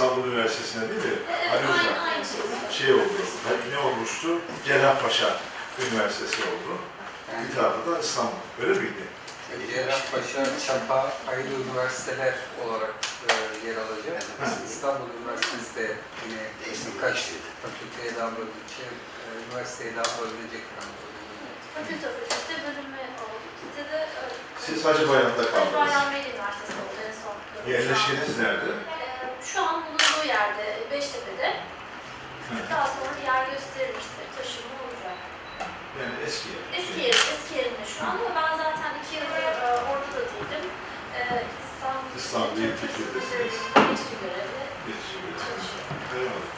İstanbul Üniversitesi'ne değil mi? Evet, Ali aynı şey. Şey oldu, ne olmuştu? Cerrahpaşa Üniversitesi oldu. Bir tarafı da İstanbul. Öyle miydi? Cerrahpaşa, Çapa ayrı üniversiteler olarak e, yer alacak. İstanbul Üniversitesi de yine birkaç fakülteye daha bölünecek, e, üniversiteye daha bölünecek. Fakülte fakülte bölümü oldu. Bizde de öyle. Siz Hacı Bayram'da Hacı kaldınız. Bayram Veli Üniversitesi oldu en son. Yerleşkeniz nerede? Şu an bulunduğu yerde Beştepe'de. Daha sonra bir yer gösterilirse taşınma olacak. Yani eski yer. Eski yerim, eski yerimde şu an ama ben zaten iki yıldır e, orada da değildim. Ee, İstanbul, İstanbul Türk Fakültesi'ndeyiz. Fakültesi'nde geçici yer. çalışıyorum. Eyvallah.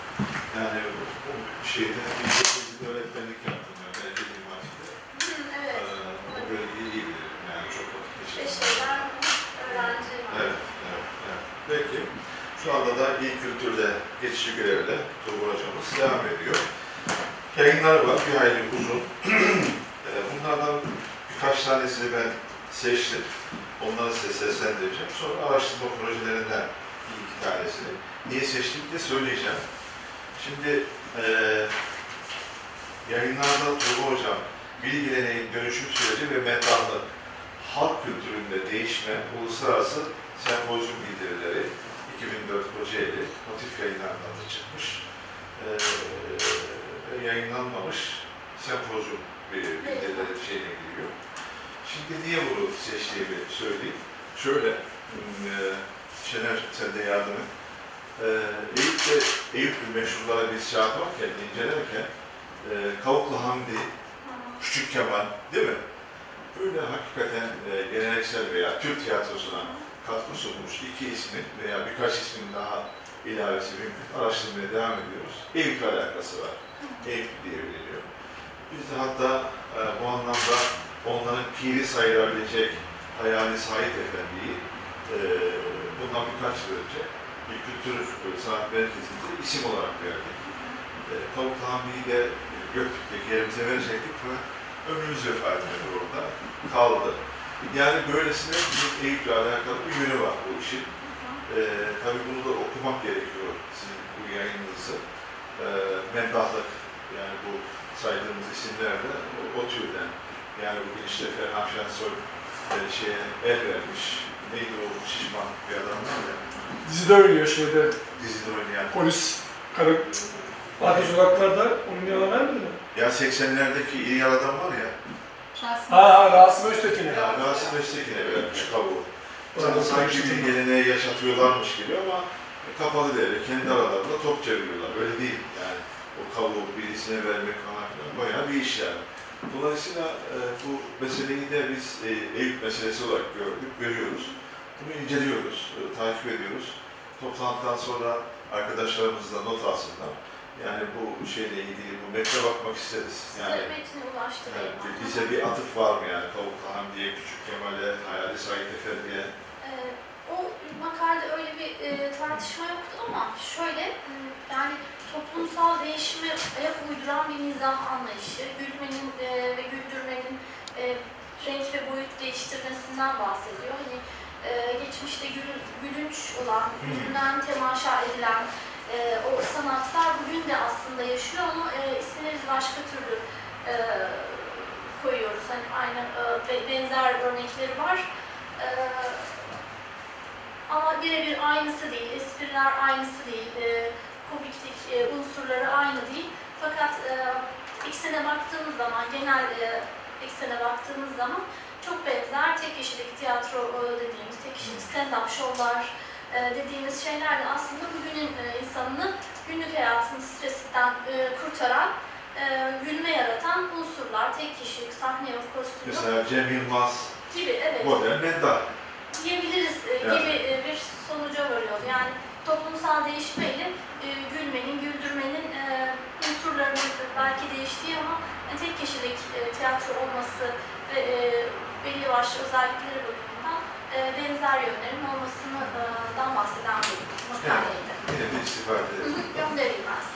Yani bu şeyde bir öğretmenlik yaptım ben belki de matematikte. Hı, evet. Ee, o bölgeyi iyi bilirim. Yani çok vakit Ve geçirdim. şeyler öğrenci var. Evet, evet, evet. Peki. Şu anda da İl Kültür'de geçici görevle Tuğba hocamız devam ediyor. Yayınlar var, bir hayli uzun. Ee, Bunlardan birkaç tanesini ben seçtim. Onları size seslendireceğim. Sonra araştırma projelerinden bir iki tanesini. Niye seçtim diye söyleyeceğim. Şimdi eee yayınlarda Tuğba Hocam bilgileneğin dönüşüm süreci ve metanlık, halk kültüründe değişme, uluslararası sempozyum bildirileri 2004 Kocaeli Motif yayınlarından da çıkmış. Ve yayınlanmamış sempozyum bildirileri şeyine giriyor. Şimdi niye bunu seçtiğimi söyleyeyim. Şöyle, eee, Şener sen de yardım et. Eee Eyüp'te, Eyüp meşhurlara biz şey yaparken, incelerken eee Kavuklu Hamdi, Küçük Kemal değil mi? Böyle hakikaten eee, geleneksel veya Türk tiyatrosuna katkı sunmuş iki ismin veya birkaç ismin daha ilavesi mümkün. Araştırmaya devam ediyoruz. Eyüp'le alakası var. Eyüp diye biliniyor. Biz de hatta eee, bu anlamda onların piri sayılabilecek Hayali Said Efendi'yi eee bundan birkaç yıl önce bir kültür e, sanat merkezinde isim olarak verdik. E, Kavuk Hami'yi de Göktürk'teki yerimize verecektik fakat ömrümüz vefat etmedi orada. Kaldı. Yani böylesine bizim Eyüp'le alakalı bir yönü var bu işin. Ee, tabii bunu da okumak gerekiyor sizin bu yayınınızı. Ee, Meddahlık, yani bu saydığımız isimler de o, o türden. Yani bugün işte Ferhan Şensoy e, şeye el vermiş. Neydi o şişman bir adam var ya, Dizide oynuyor şeyde. dizide oynayan. Polis. Karı. Arka sokaklarda oynayanlar var mı? Ya 80'lerdeki iyi adam var ya, Ha ha Rasim Öztekin'e. ya Rasim Öztekin'e vermiş kavuğu. Orada Sanki sanki bir geleneği yaşatıyorlarmış gibi ama kapalı devre, kendi aralarında top çeviriyorlar. Öyle değil yani. O kavuğu birisine vermek falan filan bayağı bir iş yani. Dolayısıyla e, bu meseleyi de biz e, Eyüp meselesi olarak gördük, görüyoruz. Bunu inceliyoruz, e, takip ediyoruz. Toplantıdan sonra arkadaşlarımızla not alsınlar. Yani bu şeyle ilgili bu metne bakmak isteriz. Yani Size metni ulaştırayım. Evet, bize bir atıf var mı yani Tavuk Kahan diye, Küçük Kemal'e, Hayali Said Efendi'ye? Ee, o makalede öyle bir e, tartışma yoktu ama şöyle m, yani toplumsal değişime ayak uyduran bir nizam anlayışı, gülmenin e, ve güldürmenin e, renk ve boyut değiştirmesinden bahsediyor. Hani e, geçmişte gülün- gülünç olan, gülünen, temaşa edilen e, o sanatlar bugün de aslında yaşıyor ama e, ismini başka türlü e, koyuyoruz. Hani aynı e, be- benzer örnekleri var. E, ama birebir aynısı değil, espriler aynısı değil, e, komiklik e, unsurları aynı değil. Fakat e, eksene baktığımız zaman, genel e, eksene baktığımız zaman çok benzer tek kişilik tiyatro e, dediğimiz, tek kişilik stand-up şovlar dediğimiz şeyler de aslında bugünün e, insanını günlük hayatını stresinden e, kurtaran, e, gülme yaratan unsurlar, tek kişilik, sahne yok, kostüm Mesela Cem Yılmaz, gibi evet modern Mendal. diyebiliriz e, Yani. gibi e, bir sonuca varıyor. Yani toplumsal değişmeyle e, gülmenin, güldürmenin e, unsurlarının belki değiştiği ama e, tek kişilik e, tiyatro olması ve e, belli başlı özellikleri bakımından e, benzer yönlerin olmasından bahseden bir makaleydi. Yine de istifade edelim. Gönderilmez.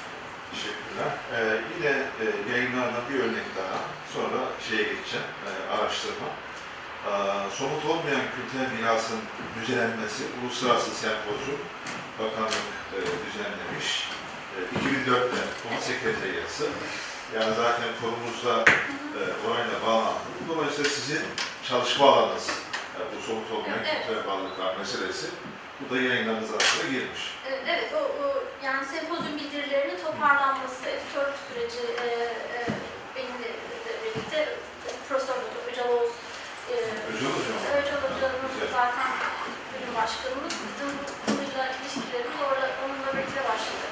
Teşekkürler. Ee, yine e, yayınlardan bir örnek daha. Sonra şeye geçeceğim, e, araştırma. Ee, somut olmayan kültürel mirasın müzelenmesi Uluslararası Sempozyum Bakanlık e, düzenlemiş. E, 2004'te konu sekreteriyası. Yani zaten konumuzda e, orayla bağlantılı. Dolayısıyla sizin çalışma alanınız e, bu somut olmayan Evet. kültürel varlıklar meselesi. Bu da yayınlarınız arasında girmiş. Evet, o, o yani sempozyum bildirilerinin toparlanması, editörlük süreci e, e, benimle de birlikte Profesör Doktor Öcal Oğuz e, Özel hocam. Öcal Hoca'nın Güzel. zaten bölüm başkanımız. Bizim bu konuyla ilişkilerimiz orada onunla birlikte başladı.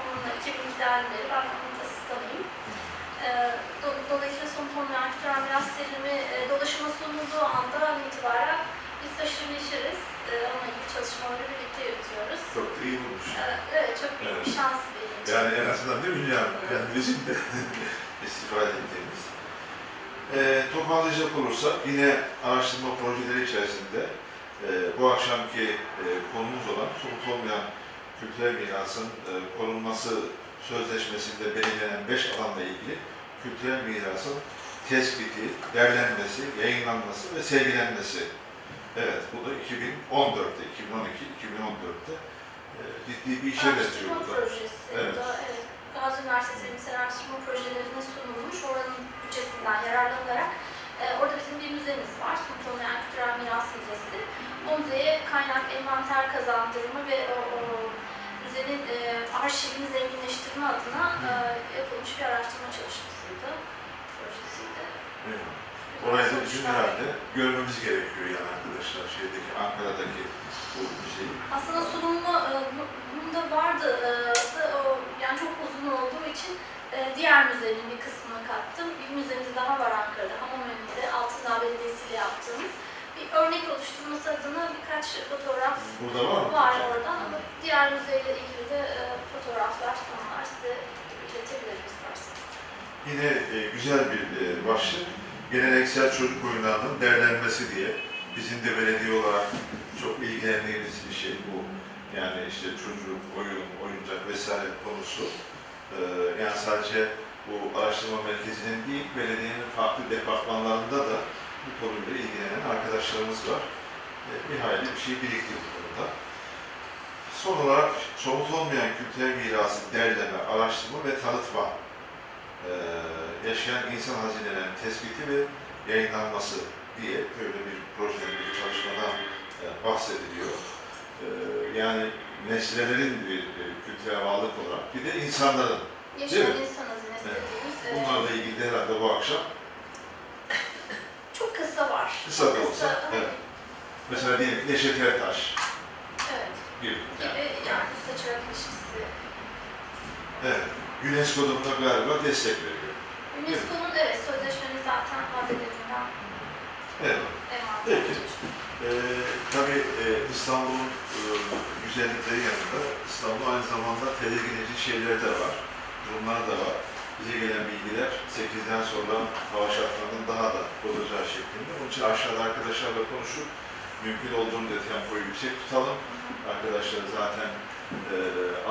Onunla 2002'den beri ben onun asistanıyım. E, do- dolayısıyla son olmayan kültürel miras terimi e, dolaşıma sunulduğu andan itibaren biz taşır neşiriz. E, onunla ilgili çalışmaları birlikte yürütüyoruz. Çok da iyi olmuş. Ee, Evet, çok büyük bir Evet. şans benim için. Yani en azından değil mi yani? Yani bizim de istifade ettiğimiz. E, toparlayacak olursak yine araştırma projeleri içerisinde e, bu akşamki e, konumuz olan somut olmayan kültürel mirasın e, korunması sözleşmesinde belirlenen beş alanla ilgili kültürel mirasın tespiti, derlenmesi, yayınlanması ve sergilenmesi. Evet, bu da 2014'te, 2012, 2014'te e, ciddi bir işe benziyor bu da. Evet. Da, evet. Gazi Üniversitesi Bilimsel Araştırma Projelerine sunulmuş. Oranın bütçesinden yararlanarak e, orada bizim bir müzemiz var. Somut olmayan kültürel miras müzesi. O müzeye kaynak envanter kazandırma ve o, o müzenin e, arşivini zenginleştirme adına e, yapılmış bir araştırma çalışmasıydı. Projesiydi. Evet. Orayı da bizim herhalde görmemiz gerekiyor yani arkadaşlar şeydeki Ankara'daki bu şeyi. Aslında sunumu e, bu- bunda vardı e, da o yani çok uzun olduğu için e, diğer müzenin bir kısmını kattım. Bir müzemiz daha var Ankara'da, Hamamönü'nde, Altındağ Belediyesi ile yaptığımız. Bir örnek oluşturması adına birkaç fotoğraf Burada var mı? var oradan ama diğer müzeyle ilgili de e, fotoğraflar, sunumlar size iletebilirim isterseniz. Yine e, güzel bir e, başlık. Geleneksel çocuk oyunlarının değerlenmesi diye. Bizim de belediye olarak çok ilgilendiğimiz bir şey bu. Yani işte çocuk, oyun, oyuncak vesaire konusu. E, yani sadece bu araştırma merkezinin değil, belediyenin farklı departmanlarında da bu konuyla ilgilenen arkadaşlarımız var. E, bir hayli bir şey birikti bu konuda. Son olarak somut olmayan kültürel mirası derleme, araştırma ve tanıtma, e, yaşayan insan hazinelerinin tespiti ve yayınlanması diye böyle bir projede bir çalışmadan e, bahsediliyor. E, yani nesnelerin bir e, kültürel varlık olarak bir de insanların. Yaşayan insan hazinesi Evet. dediğimiz Bunlarla ilgili de herhalde bu akşam kısa kısa da olsa. Evet. Mesela diyelim Neşet Ertaş evet. gibi. Yani, Gibi yani çırak ilişkisi. evet. UNESCO'da buna galiba destek veriyor. UNESCO'nun evet sözleşmenin zaten maddelerinden Evet. Peki. Ee, tabii e, İstanbul'un e, güzellikleri yanında İstanbul aynı zamanda tedirgin edici şeyleri de var. Durumlar da var. Bize gelen bilgiler 8'den sonra hava şartlarının daha da olacağı şeklinde. Onun için aşağıda arkadaşlarla konuşup mümkün olduğunca tempoyu yüksek tutalım. Arkadaşlar zaten e,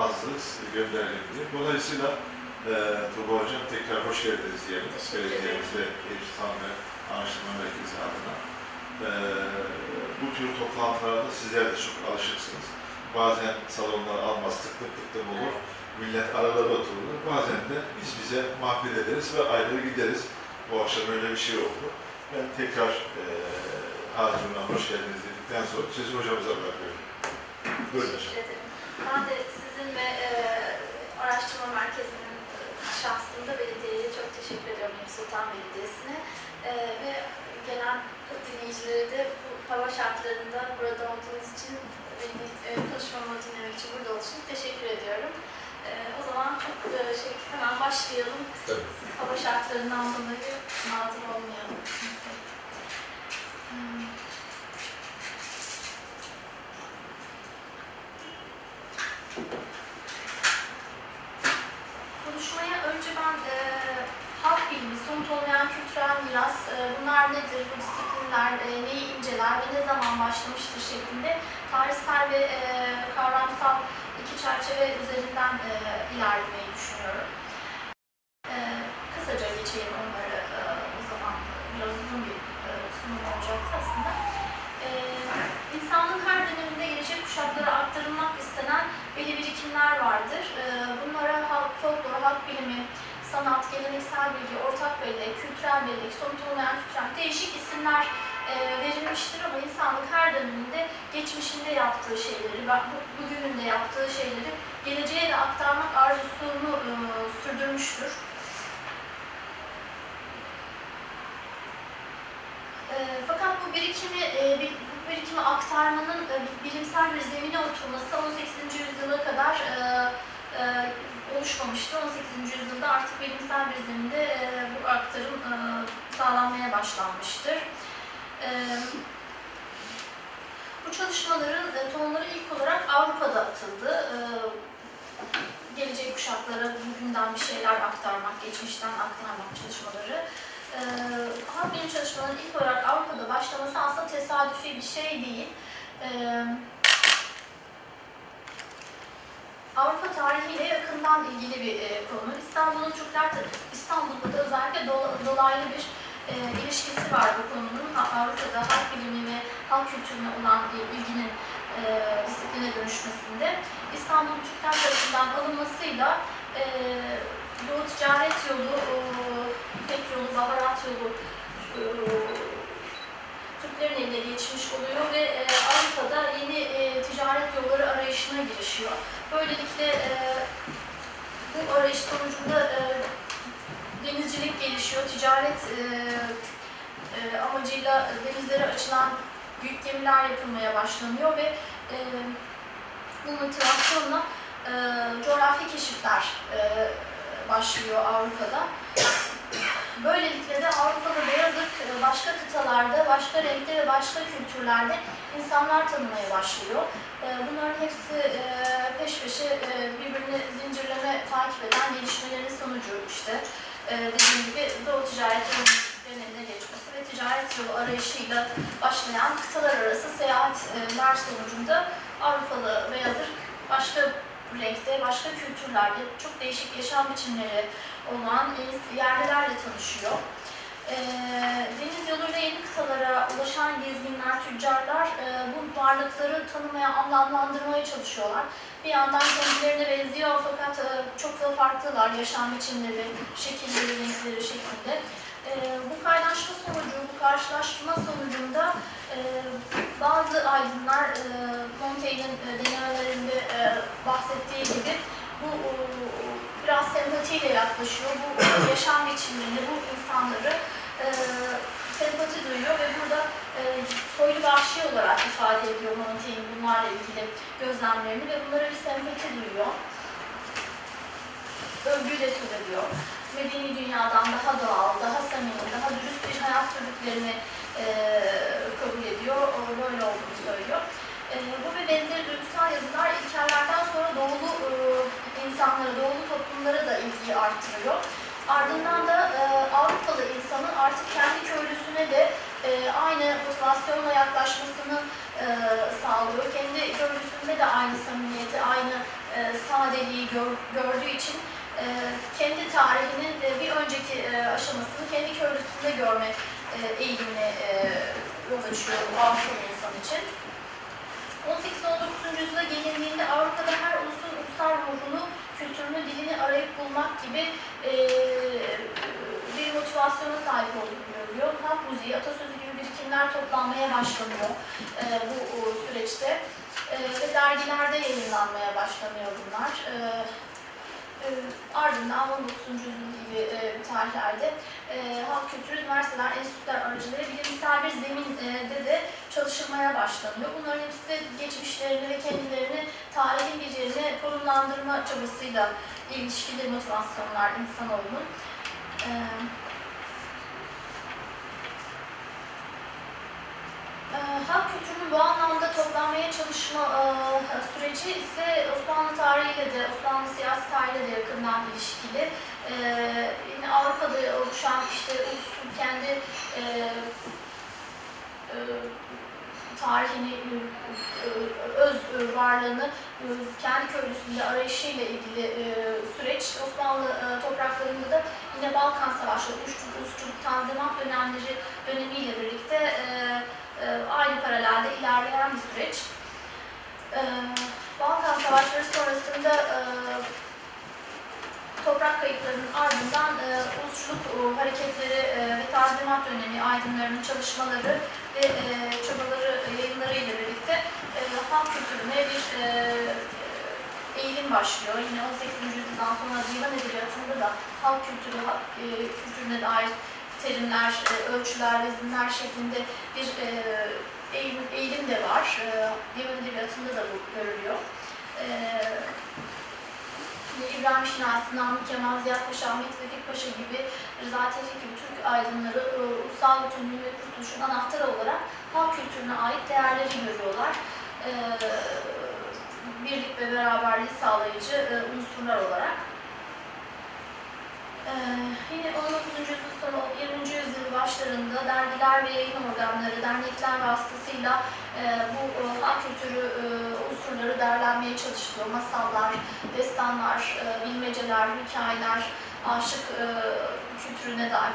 azız, gönderelim diye. Dolayısıyla e, Tuğba Hocam tekrar hoş geldiniz diyelim. Eyüp Sultan ve Araştırma Merkezi adına. Ee, bu tür toplantılarda sizler de çok alışıksınız. Bazen salonlar almaz, tıklım tıklım olur. Millet aralara oturur. Bazen de biz bize mahvet ederiz ve ayrılır gideriz. Bu akşam öyle bir şey oldu. Ben tekrar e, Hazırım'dan hoş geldiniz dedikten sonra sözü hocamıza bırakıyorum. Buyurun hocam. Ben de sizin ve e, araştırma merkezinin şahsında belediyeye çok teşekkür ediyorum. Sultan Belediyesi'ne. E, ve gelen dinleyicileri de bu hava şartlarında burada olduğunuz için e, konuşmamı dinlemek için burada olduğunuz için teşekkür ediyorum. E, o zaman çok e, şey, hemen başlayalım. Tabii. Hava şartlarından dolayı mazur olmayalım. Hmm. Konuşmaya önce ben e, halk bilimi, somut olmayan kültürel miras, e, bunlar nedir, bu disiplinler e, neyi inceler ve ne zaman başlamıştır şeklinde tarihsel ve e, kavramsal çerçeve üzerinden e, ilerlemeyi düşünüyorum. E, kısaca geçeyim onları e, o zaman biraz uzun bir e, sunum olacaktı aslında. E, insanlığın her döneminde gelecek kuşaklara aktarılmak istenen belli birikimler vardır. E, bunlara halk, folklor, halk bilimi, sanat, geleneksel bilgi, ortak bellek, kültürel bellek, somut olmayan kültürel değişik isimler e, verilmiştir ama insanlık her geçmişinde yaptığı şeyleri, bu- bugününde yaptığı şeyleri geleceğe de aktarmak arzusunu e, sürdürmüştür. E, fakat bu birikimi, e, bu birikimi aktarmanın e, bilimsel bir zemine oturması 18. yüzyıla kadar e, e, oluşmamıştı. 18. yüzyılda artık bilimsel bir zeminde bu aktarım sağlanmaya başlanmıştır. E, bu çalışmaların e, tohumları ilk olarak Avrupa'da atıldı. E, gelecek kuşaklara bugünden bir şeyler aktarmak, geçmişten aktarmak çalışmaları. E, halk bilim çalışmalarının ilk olarak Avrupa'da başlaması aslında tesadüfi bir şey değil. Avrupa tarihiyle yakından ilgili bir konu. İstanbul'un Türkler İstanbul'da da özellikle dola- dolaylı bir e, ilişkisi var bu konunun. Avrupa'da halk bilimi ve halk kültürüne olan e, ilginin e, disipline dönüşmesinde İstanbul Türkler tarafından alınmasıyla e, Doğu Ticaret Yolu, e, Yolu, Baharat Yolu e, Türklerin eline geçmiş oluyor ve e, Avrupa'da yeni e, ticaret yolları arayışına girişiyor. Böylelikle e, bu arayış sonucunda e, denizcilik gelişiyor, ticaret e, e, amacıyla denizlere açılan büyük gemiler yapılmaya başlanıyor ve e, bu motivasyonla e, coğrafi keşifler e, başlıyor Avrupa'da. Böylelikle de Avrupa'da beyaz e, başka kıtalarda, başka renkte ve başka kültürlerde insanlar tanımaya başlıyor. E, Bunların hepsi e, peş peşe birbirini zincirleme takip eden gelişmelerin sonucu işte. E, Dediğim gibi Doğu ticaret eline geçmesi ve ticaret yolu arayışıyla başlayan kıtalar arası seyahatler sonucunda Avrupalı beyaz ırk başka renkte, başka kültürlerde çok değişik yaşam biçimleri olan yerlilerle tanışıyor. Ee, deniz yoluyla yeni kıtalara tüccarlar e, bu varlıkları tanımaya, anlamlandırmaya çalışıyorlar. Bir yandan kendilerine benziyor fakat e, çok da farklılar yaşam biçimleri, şekilleri, renkleri şeklinde. E, bu kaynaşma sonucu, bu karşılaşma sonucunda e, bazı aydınlar Montaigne'in denemelerinde bahsettiği gibi bu biraz sempatiyle yaklaşıyor. Bu yaşam biçimlerini, bu insanları sempati duyuyor ve burada e, soylu vahşi olarak ifade ediyor Montaigne bunlarla ilgili gözlemlerini ve bunlara bir sempati duyuyor. Övgüyle söz ediyor. Medeni dünyadan daha doğal, daha samimi, daha dürüst bir hayat sürdüklerini e, kabul ediyor. Böyle olduğunu söylüyor. E, bu ve benzeri duygusal yazılar ilkellerden sonra doğulu e, insanlara, doğulu toplumlara da ilgiyi arttırıyor. Ardından da e, Avrupalı insanın artık kendi köylüsüne de e, aynı motivasyonla yaklaşmasını e, sağlıyor. Kendi köylüsünde de aynı samimiyeti, aynı e, sadeliği gör, gördüğü için e, kendi tarihinin e, bir önceki e, aşamasını kendi köylüsünde görme e, eğilimine e, yol açıyor Avrupalı insan için. 18-19. yüzyıla gelindiğinde Avrupa'da her ulusun ulusal ruhunu, kültürünü, dilini arayıp bulmak gibi e, bir motivasyona sahip olduğunu görüyor. Halk müziği, atasözü gibi birikimler toplanmaya başlanıyor e, bu süreçte. E, ve dergilerde yayınlanmaya başlanıyor bunlar. E, ardından 19. yüzyıl gibi e, tarihlerde e, halk kültürü, üniversiteler, enstitüler aracılığıyla bilimsel bir zeminde de çalışılmaya başlanıyor. Bunların hepsi de geçmişlerini ve kendilerini tarihin bir yerine konumlandırma çabasıyla ilişkili motivasyonlar insanoğlunun. Ee, e, halk kültürünün bu anlamda toplanmaya çalışma e, süreci ise Osmanlı tarihiyle de, Osmanlı siyasi tarihiyle de yakından ilişkili. Ee, yine Avrupa'da oluşan işte ulusun kendi e, e, tarihini, öz varlığını kendi köylüsünde arayışıyla ilgili süreç Osmanlı topraklarında da yine Balkan Savaşları, Ulusçuluk, Ulusçuluk, Tanzimat dönemleri dönemiyle birlikte aynı paralelde ilerleyen bir süreç. E, Balkan Savaşları sonrasında e, toprak kayıplarının ardından e, ulusçuluk e, hareketleri ve tanzimat dönemi aydınlarının çalışmaları ve çabaları, yayınlarıyla birlikte halk kültürüne bir eğilim başlıyor. Yine 18. yüzyıldan sonra divan edebiyatında da halk kültürü, halk kültürüne dair terimler, e, ölçüler, vezinler şeklinde bir e, eğilim, de var. E, divan edebiyatında da bu görülüyor. E, İbrahim Şinasi, Namık Kemal, Ziya Paşa, Ahmet Vefik Paşa gibi Rıza Tevfik gibi Türk aydınları e, ulusal bütünlüğü ve kurtuluşun anahtarı olarak halk kültürüne ait değerleri görüyorlar. E, birlik ve beraberliği sağlayıcı e, unsurlar olarak. E, yine 19. yüzyıl sonu 20. yüzyıl başlarında dergiler ve yayın organları, dernekler vasıtasıyla e, bu e, halk kültürü e, unsurları derlenmeye çalışılıyor. Masallar, destanlar, e, bilmeceler, hikayeler, aşık e, kültürüne dair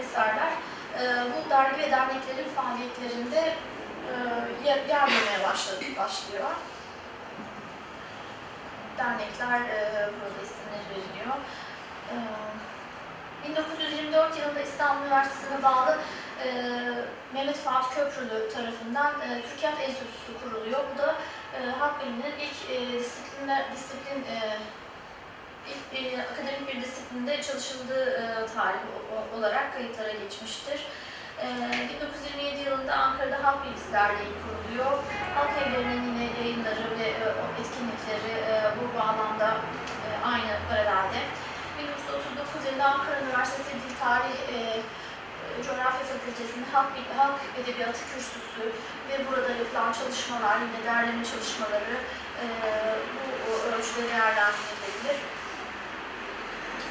eserler. E, bu dergi ve derneklerin faaliyetlerinde e, yer, yer başladı, başlıyor. Dernekler e, burada isimleri veriliyor. E, 1924 yılında İstanbul Üniversitesi'ne bağlı e, Mehmet Fuat Köprülü tarafından e, Türkiyat Enstitüsü kuruluyor. Bu da e, halk biliminin ilk e, disiplinler, disiplin e, ilk e, akademik bir disiplinde çalışıldığı e, tarih olarak kayıtlara geçmiştir. E, 1927 yılında Ankara'da Halk Bilgisi Derneği kuruluyor. Halk evlerinin yine yayınları ve e, etkinlikleri e, bu bağlamda e, aynı paralelde. 1939 yılında Ankara Üniversitesi Dil Tarih e, e, Coğrafya Fakültesi'nin Halk, Halk Edebiyatı Kürsüsü ve burada yapılan çalışmalar, yine derleme çalışmaları e, bu ölçüde değerlendirilebilir.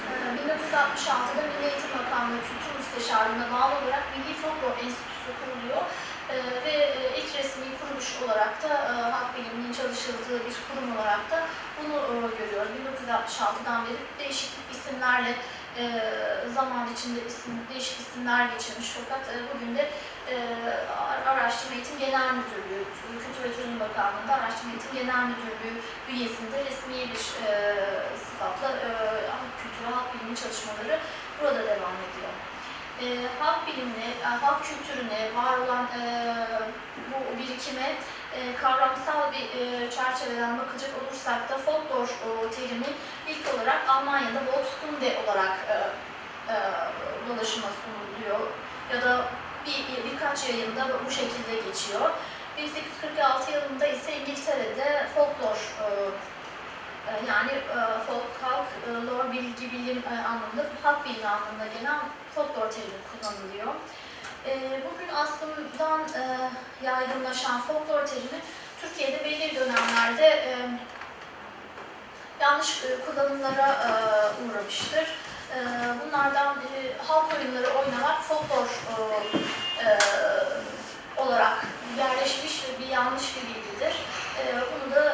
E, 1966'da Milli Eğitim Bakanlığı Kültür Müsteşarlığı'na bağlı olarak Milli Folklor Enstitüsü kuruluyor e, ve e, ilk resmi kuruluş olarak da e, halk biliminin çalışıldığı bir kurum olarak da bunu e, görüyoruz. 1966'dan beri değişik isimlerle e, zaman içinde isim, değişik isimler geçirmiş fakat e, bugün de e, Ar- Araştırma Eğitim Genel Müdürlüğü, Kültür ve Turizm Bakanlığı'nda Araştırma Eğitim Genel Müdürlüğü bünyesinde resmi bir e, sıfatla e, halk kültürü, halk bilimi çalışmaları burada devam ediyor. E, halk bilimine, e, halk kültürüne, var olan e, bu birikime kavramsal bir e, çerçeveden bakacak olursak da folklor e, terimi ilk olarak Almanya'da Volkskunde olarak e, e, dolaşıma sunuluyor ya da bir, birkaç yayında bu şekilde geçiyor. 1846 yılında ise İngiltere'de folklor e, e, yani e, folk, halk, e, lore, bilgi, bilim e, anlamında, halk bilimi anlamında gelen folklor terimi kullanılıyor. E, bugün aslında e, yaygınlaşan folklor terimi Türkiye'de belli dönemlerde e, yanlış e, kullanımlara uğramıştır. Bunlardan halk oyunları oynamak folklor olarak yerleşmiş bir yanlış bir bilgidir. Bunu da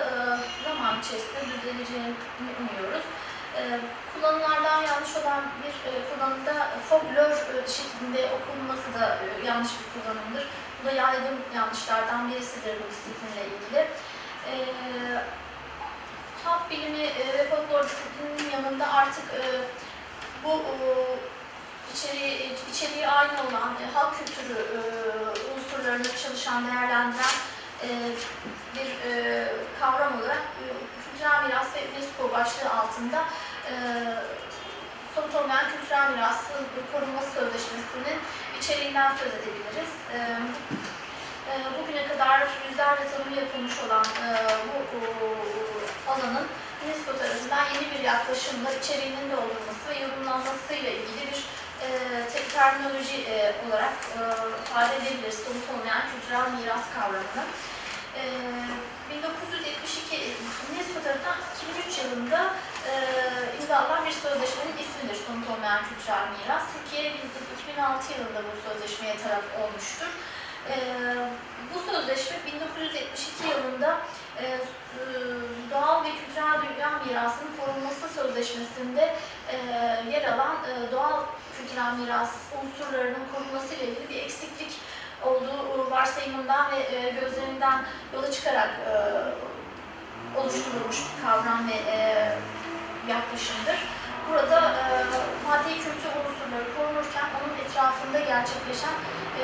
zaman içerisinde düzeleceğini umuyoruz. E, kullanımlardan yanlış olan bir e, kullanımda folklor e, şeklinde okunması da yanlış bir kullanımdır. Bu da yaygın yanlışlardan birisidir bu disiplinle ilgili. E, halk bilimi ve folklor disiplininin yanında artık e, bu e, içeriği, içeriği aynı olan e, halk kültürü e, unsurlarını çalışan, değerlendiren e, bir e, kavram olarak kültürel miras ve UNESCO başlığı altında e, somut olmayan kültürel mirasın korunması sözleşmesinin içeriğinden söz edebiliriz. E, e, bugüne kadar yüzlerce tanımı yapılmış olan e, bu e, alanın UNESCO tarafından yeni bir yaklaşımla içeriğinin doldurulması ve yorumlanmasıyla ilgili bir e, te- terminoloji e, olarak e, ifade edebiliriz. Somut olmayan kültürel miras kavramını. E, 1972 UNESCO tarafından 2003 yılında e, imzalanan bir sözleşmenin ismidir somut olmayan kültürel miras. Türkiye 2006 yılında bu sözleşmeye taraf olmuştur. E, bu sözleşme 1972 yılında e, e, doğal ve kültürel dünya mirasının korunması sözleşmesinde e, yer alan e, doğal kültürel miras unsurlarının korunması ile ilgili bir eksiklik olduğu varsayımından ve e, gözleminden yola çıkarak e, oluşturulmuş bir kavram ve e, yaklaşımdır. Burada maddi kültür unsurları korunurken onun etrafında gerçekleşen e,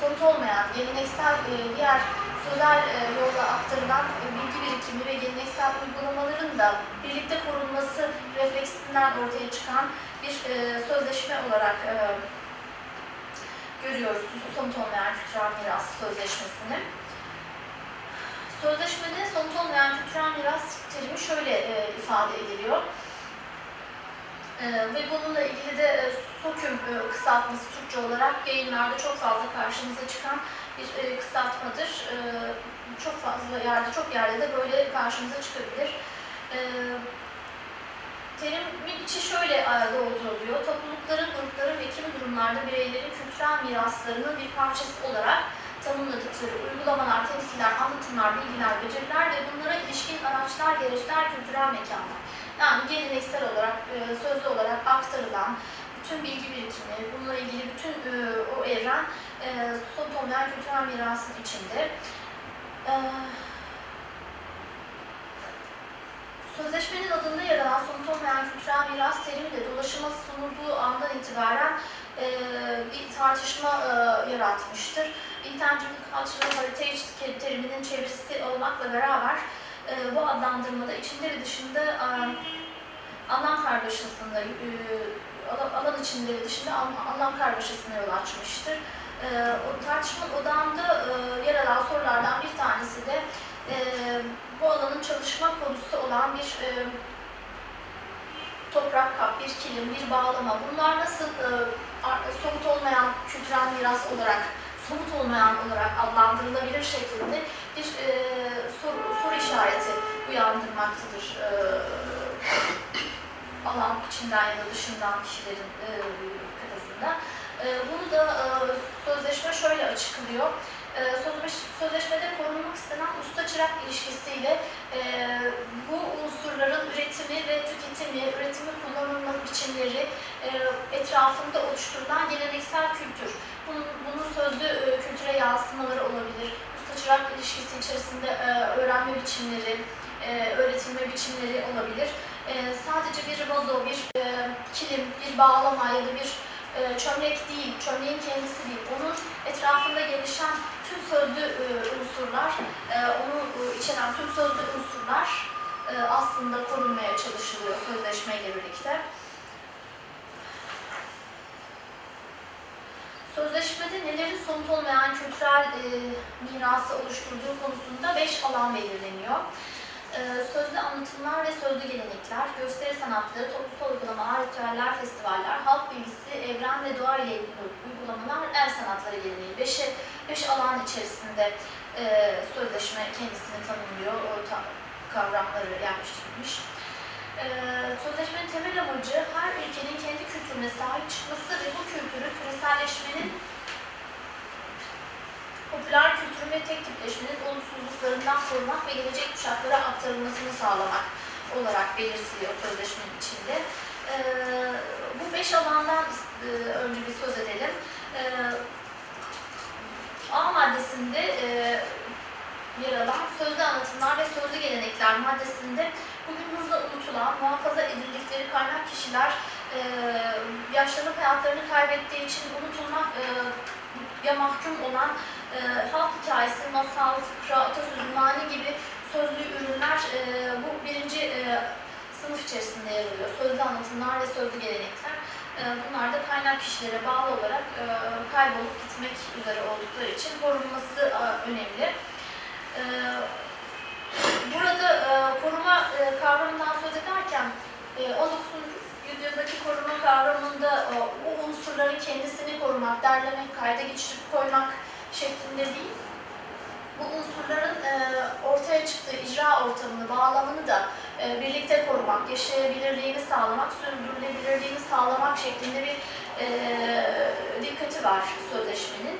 somut olmayan, geleneksel diğer sözel yolla aktarılan bilgi birikimi ve geleneksel uygulamaların da birlikte korunması refleksinden ortaya çıkan bir sözleşme olarak görüyoruz somut olmayan kültürel miras sözleşmesini. Sözleşmede somut olmayan kültürel miras terimi şöyle e, ifade ediliyor. E, ve bununla ilgili de e, SOKÜM e, kısaltması Türkçe olarak yayınlarda çok fazla karşımıza çıkan bir e, kısaltmadır. E, çok fazla yerde, çok yerde de böyle karşımıza çıkabilir. E, terimin içi şöyle e, dolduruluyor. Toplulukların, grupların ve kimi durumlarda bireylerin kültürel miraslarının bir parçası olarak tanımladıkları uygulamalar, temsiller, anlatımlar, bilgiler, beceriler ve bunlara ilişkin araçlar, gereçler, kültürel mekanlar. Yani geleneksel olarak, e, sözlü olarak aktarılan bütün bilgi birikimi, bununla ilgili bütün e, o evren e, somut olmayan kültürel mirasın içinde. E, Sözleşmenin adında yer alan somut olmayan kültürel miras terimi de dolaşıma sunulduğu andan itibaren e, bir tartışma e, yaratmıştır. Intangible Heritage teriminin çevirisi olmakla beraber e, bu adlandırmada içinde ve dışında e, anlam kargaşasında, e, alan- içinde ve dışında an- anlam kargaşasına yol açmıştır. E, o tartışma odağında e, yer alan sorulardan bir tanesi de e, bu alanın çalışma konusu olan bir e, toprak kap, bir kilim, bir bağlama. Bunlar nasıl e, somut olmayan kültürel miras olarak, somut olmayan olarak adlandırılabilir şeklinde bir e, soru, soru işareti uyandırmaktadır e, alan içinden ya da dışından kişilerin e, kafasında. E, bunu da e, sözleşme şöyle açıklıyor. E, sözleş- sözleşmede korunmak istenen usta-çırak ilişkisiyle e, bu unsurların üretimi ve tüketimi, üretimi kullanılma biçimleri e, etrafında oluşturulan geleneksel kültür. Bunun, bunun sözlü kültüre yansımaları olabilir. Usta-çırak ilişkisi içerisinde öğrenme biçimleri, öğretilme biçimleri olabilir. Sadece bir vazo, bir kilim, bir bağlama ya da bir e, çömlek değil, çömleğin kendisi değil. Onun etrafında gelişen tüm sözlü e, unsurlar, e, onu içeren tüm sözlü unsurlar aslında korunmaya çalışılıyor sözleşmeyle birlikte. Sözleşmede nelerin somut olmayan kültürel e, mirası oluşturduğu konusunda beş alan belirleniyor. E, sözlü anlatımlar ve sözlü gelenekler, gösteri sanatları, toplumsal uygulamalar, ritüeller, festivaller, halk bilgisi, evren ve doğa ile ilgili uygulamalar, el sanatları geleneği. Beşi, beş alan içerisinde e, sözleşme kendisini tanımlıyor, o ta- kavramları yerleştirilmiş. E, sözleşmenin temel amacı her ülkenin kendi kültürüne sahip çıkması ve bu kültürü küreselleşmenin kültürün ve tek tipleşmenin olumsuzluklarından korumak ve gelecek kuşaklara aktarılmasını sağlamak olarak belirtiliyor sözleşmenin içinde. Ee, bu beş alandan e, önce bir söz edelim. Ee, A maddesinde e, yer alan sözlü anlatımlar ve sözlü gelenekler maddesinde bugün hızla unutulan, muhafaza edildikleri kaynak kişiler e, yaşlanıp hayatlarını kaybettiği için unutulmak e, ya mahkum olan e, halk hikayesi, masal, fıkra, atasözü, mani gibi sözlü ürünler e, bu birinci e, sınıf içerisinde yer alıyor. Sözlü anlatımlar ve sözlü gelenekler. E, bunlar da kaynak kişilere bağlı olarak e, kaybolup gitmek üzere oldukları için korunması e, önemli. E, burada e, koruma e, kavramından söz ederken e, 19. yüzyıldaki koruma kavramında e, o unsurların kendisini korumak, derlemek, kayda geçirip koymak şeklinde değil, bu unsurların e, ortaya çıktığı icra ortamını, bağlamını da e, birlikte korumak, yaşayabilirliğini sağlamak, sürdürülebilirliğini sağlamak şeklinde bir e, dikkati var sözleşmenin.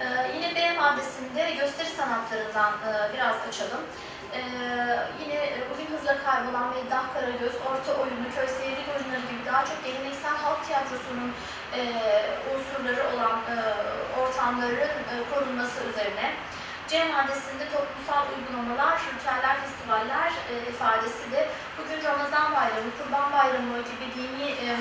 E, yine B maddesinde gösteri sanatlarından e, biraz açalım. E, yine bugün hızla kaybolan ve Dah Karagöz, Orta Oyunu, Köy Seyirlik Oyunları gibi daha çok geleneksel halk tiyatrosunun e, unsurları olan e, ortamların e, korunması üzerine. C maddesinde toplumsal uygulamalar, ritüeller, festivaller e, ifadesi de bugün Ramazan Bayramı, Kurban Bayramı gibi dini e,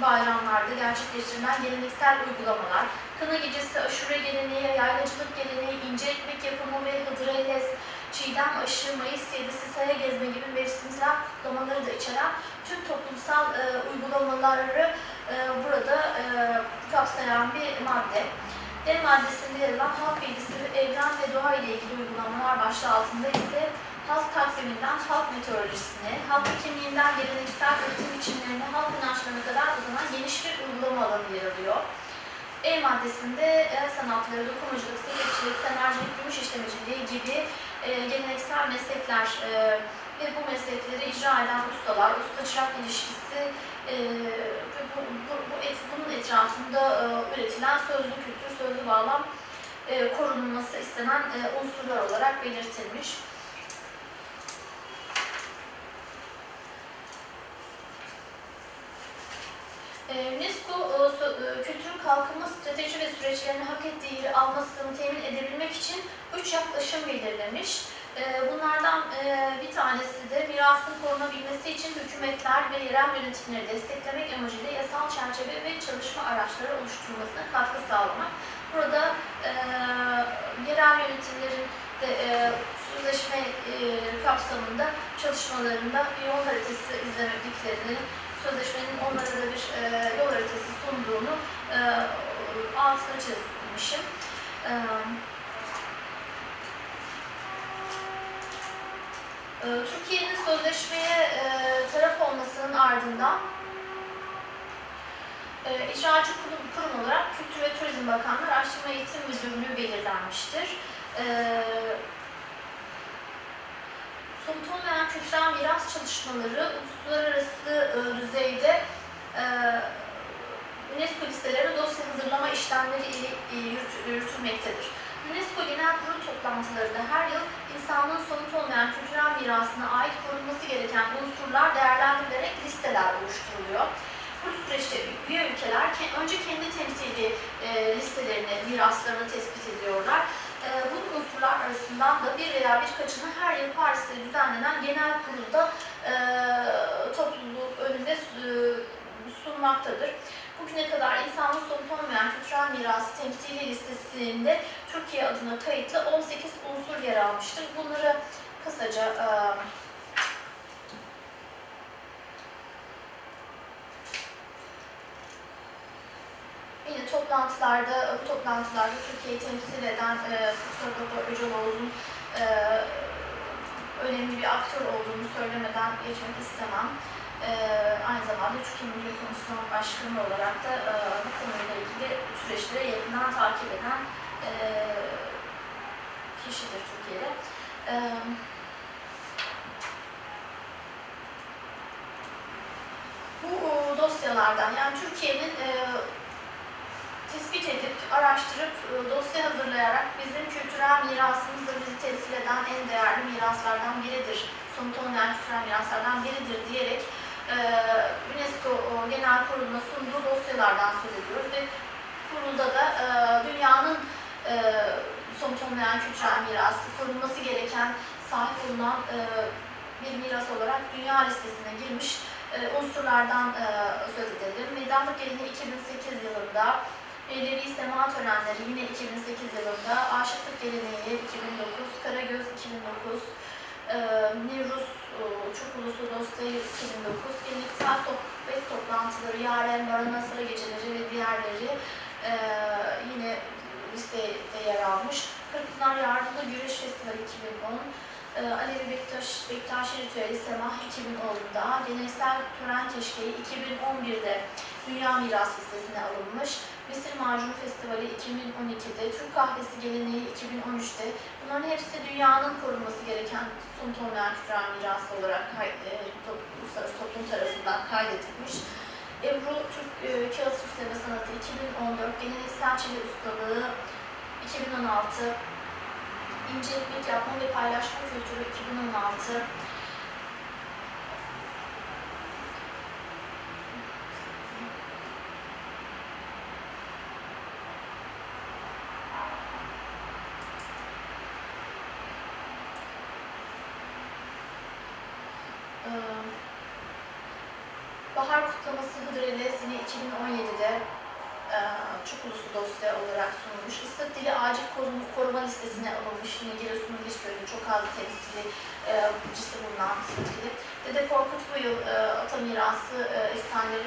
bayramlarda gerçekleştirilen geleneksel uygulamalar, kına gecesi, aşure geleneği, yaylacılık geleneği, ince ekmek yapımı ve hıdrellez, çiğdem aşı, Mayıs yedisi, saya gezme gibi mevsimsel kutlamaları da içeren tüm toplumsal e, uygulamaları e, burada e, kapsayan bir madde. D maddesinde yer alan halk bilgisi, evren ve doğa ile ilgili uygulamalar başlığı altında ise halk takviminden halk meteorolojisine, halk kimliğinden geleneksel üretim biçimlerine, halk inançlarına kadar uzanan geniş bir uygulama alanı yer alıyor. E maddesinde el sanatları, dokumacılık, sepetçilik, semercilik, gümüş işlemeciliği gibi e, geleneksel meslekler e, ve bu meslekleri icra eden ustalar, usta-çırak ilişkisi e, ve bu, bu, bu et, bunun etrafında e, üretilen sözlü kültür, sözlü bağlam e, korunması istenen e, unsurlar olarak belirtilmiş. UNESCO kültürün kalkınma strateji ve süreçlerini hak ettiği yeri almasını temin edebilmek için üç yaklaşım belirlemiş. E, Bunlardan e, bir tanesi de mirasın korunabilmesi için hükümetler ve yerel yönetimleri desteklemek amacıyla yasal çerçeve ve çalışma araçları oluşturulmasına katkı sağlamak. Burada e, yerel yönetimlerin de e, sözleşme kapsamında çalışmalarında bir yol haritası izlemediklerini, sözleşmenin onlara da bir e, yol haritası sunduğunu e, altını çizmişim. E, Türkiye'nin sözleşmeye e, taraf olmasının ardından e, icracı kurum, kurum olarak Kültür ve Turizm Bakanlığı Araştırma Eğitim Müdürlüğü belirlenmiştir. E, somut olmayan kültürel miras çalışmaları uluslararası e, düzeyde UNESCO listelerine dosya hazırlama işlemleri yürütülmektedir. UNESCO Genel Kurulu toplantılarında her yıl insanlığın somut olmayan kültürel mirasına ait korunması gereken unsurlar değerlendirilerek listeler oluşturuluyor. Bu süreçte üye ülkeler ke- önce kendi temsili e, listelerini, miraslarını tespit ediyorlar. E, bu unsurlar arasından da bir veya birkaçını her yıl Paris'te düzenlenen genel kurulda e, topluluk önünde sunmaktadır. Bugüne kadar insanlık somut olmayan kültürel mirası temsili listesinde Türkiye adına kayıtlı 18 unsur yer almıştır. Bunları kısaca e, Yine toplantılarda, bu toplantılarda Türkiye'yi temsil eden e, Profesör Doktor Öcaloğlu'nun e, önemli bir aktör olduğunu söylemeden geçmek istemem. E, aynı zamanda Türkiye Milli Komisyon Başkanı olarak da e, bu konuyla ilgili süreçleri yakından takip eden e, kişidir Türkiye'de. E, bu dosyalardan yani Türkiye'nin e, tespit edip, araştırıp, e, dosya hazırlayarak bizim kültürel mirasımızı bizi temsil eden en değerli miraslardan biridir. Somut olmayan kültürel miraslardan biridir diyerek UNESCO e, Genel Kurulu'na sunduğu dosyalardan söz ediyoruz ve kurulda da e, dünyanın e, somut olmayan kültürel mirası, korunması gereken, sahip olunan bir miras olarak dünya listesine girmiş unsurlardan söz edelim. Meydanlık geleneği 2008 yılında Mevlevi sema törenleri yine 2008 yılında, Aşıklık Geleneği 2009, Karagöz 2009, e, Nevruz Çok Uluslu Dostayı 2009, Geleneksel Sohbet Toplantıları, Yaren, Barına Sıra Geceleri ve diğerleri e, yine listede yer almış. Kırkpınar Yardımlı Güreş Festivali 2010, e, Alevi Bektaş, Bektaşi Ritüeli Semah 2010'da, Geleneksel Tören Keşkeği 2011'de Dünya Miras Listesi'ne alınmış. Mısır Macun Festivali 2012'de, Türk Kahvesi Geleneği 2013'te. Bunların hepsi dünyanın korunması gereken olmayan kültürel miras olarak e, uluslararası toplum tarafından kaydedilmiş. Ebru Türk e, Kağıt Süsleme Sanatı 2014, Geleneksel Çile Ustalığı 2016, İnce Ekmek Yapma ve Paylaşma Kültürü 2016, Ee, Bahar Kutlaması Hıdrellez yine 2017'de e, uluslu dosya olarak sunulmuş. Islık Dili Acil Koruma, Koruma Listesi'ne alınmış. Yine Giresun'un Liş Bölümü çok az temsili e, cisi bulunan Dili. Dede Korkut bu yıl e, Ata Mirası e,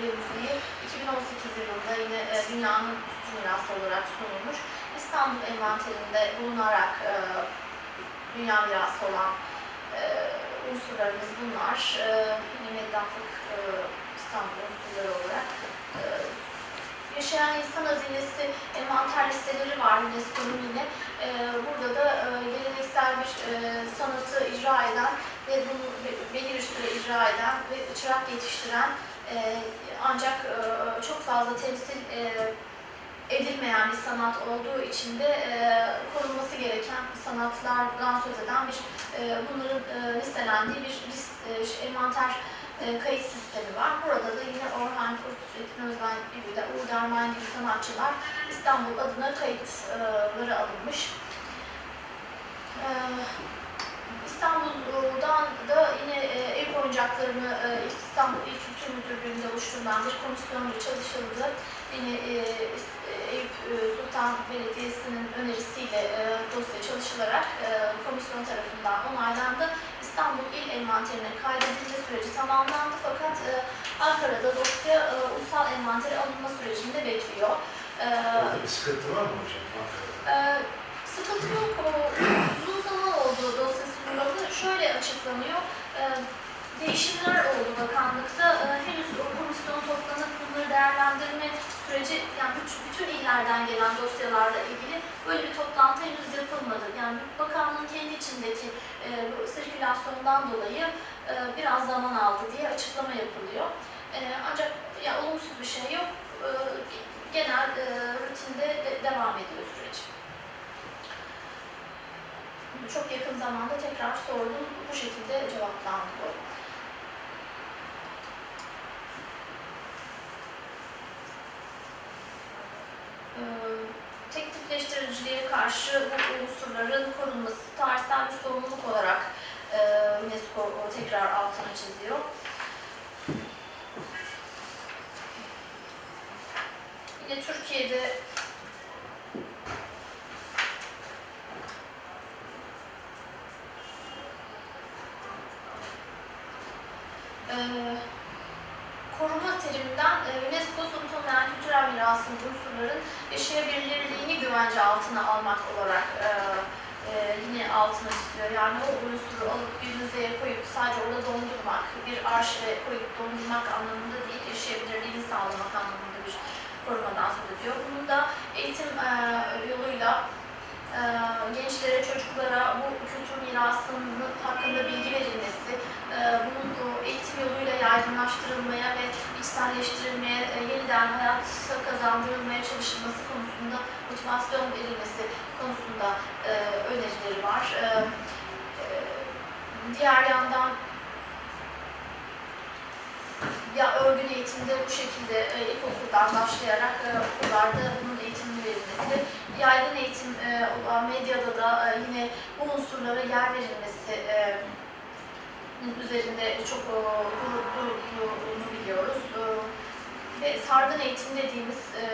ve Müziği 2018 yılında yine e, dünyanın mirası olarak sunulmuş. İstanbul envanterinde bulunarak e, dünya mirası olan e, unsurlarımız bunlar. E, yine meddahlık e, İstanbul unsurları olarak. E, yaşayan insan hazinesi envanter listeleri var UNESCO'nun yine. E, burada da e, geleneksel bir e, sanatı icra eden ve bunu be- belli bir süre icra eden ve çırak yetiştiren e, ancak çok fazla temsil edilmeyen bir sanat olduğu için de korunması gereken sanatlardan söz eden bir bunların listelendiği bir list, e, envanter kayıt sistemi var. Burada da yine Orhan Kurt, Metin Özben gibi de Uğur Derman gibi sanatçılar İstanbul adına kayıtları alınmış. E, İstanbul'dan da yine e, ev oyuncaklarını e, İstanbul İl Kültür Müdürlüğü'nde oluşturulan bir komisyonla çalışıldı. Yine e, e, Eyüp e, Sultan Belediyesi'nin önerisiyle e, dosya çalışılarak e, komisyon tarafından onaylandı. İstanbul İl Envanterine kaydedilme süreci tamamlandı fakat e, Ankara'da dosya e, ulusal envantere alınma sürecinde bekliyor. E, Orada bir sıkıntı var mı hocam? Ankara'da? ee, sıkıntı yok. O, uzun zaman oldu dosya sunulalı. Şöyle açıklanıyor. Ee, değişimler oldu bakanlıkta. Ee, henüz o komisyon toplanıp bunları değerlendirme süreci, yani bütün, bütün illerden gelen dosyalarla ilgili böyle bir toplantı henüz yapılmadı. Yani bakanlığın kendi içindeki e, bu sirkülasyondan dolayı e, biraz zaman aldı diye açıklama yapılıyor. E, ancak ya, olumsuz bir şey yok. E, genel e, rutinde de- devam ediyor süreç. çok yakın zamanda tekrar sordum. Bu şekilde cevaplandı bu. Ee, tek tipleştiriciliğe karşı bu unsurların korunması tarihsel bir sorumluluk olarak e, UNESCO tekrar altını çiziyor. Yine Türkiye'de e, koruma teriminden e, UNESCO Suntunan Kültürel Mirasın unsurların yaşayabilirliğini güvence altına almak olarak e, e, yine altına çiziyor. Yani o unsuru alıp bir müzeye koyup sadece orada dondurmak, bir arşive koyup dondurmak anlamında değil, yaşayabilirliğini sağlamak anlamında bir korumadan söz ediyor. Bunu da eğitim e, yoluyla e, gençlere, çocuklara bu kültür mirasının hakkında bilgi verilmesi, e, bunun eğitim yoluyla yaygınlaştırılmaya ve içselleştirilmeye, e, yeniden hayata kazandırılmaya çalışılması konusunda motivasyon verilmesi konusunda e, önerileri var. E, diğer yandan ya örgün eğitimde bu şekilde e, ilkokuldan başlayarak e, okullarda bunun eğitimini verilmesi, yaygın eğitim e, olan medyada da e, yine bu unsurlara yer verilmesi e, üzerinde çok e, durulduğunu biliyoruz. E, ve sargın eğitim dediğimiz e,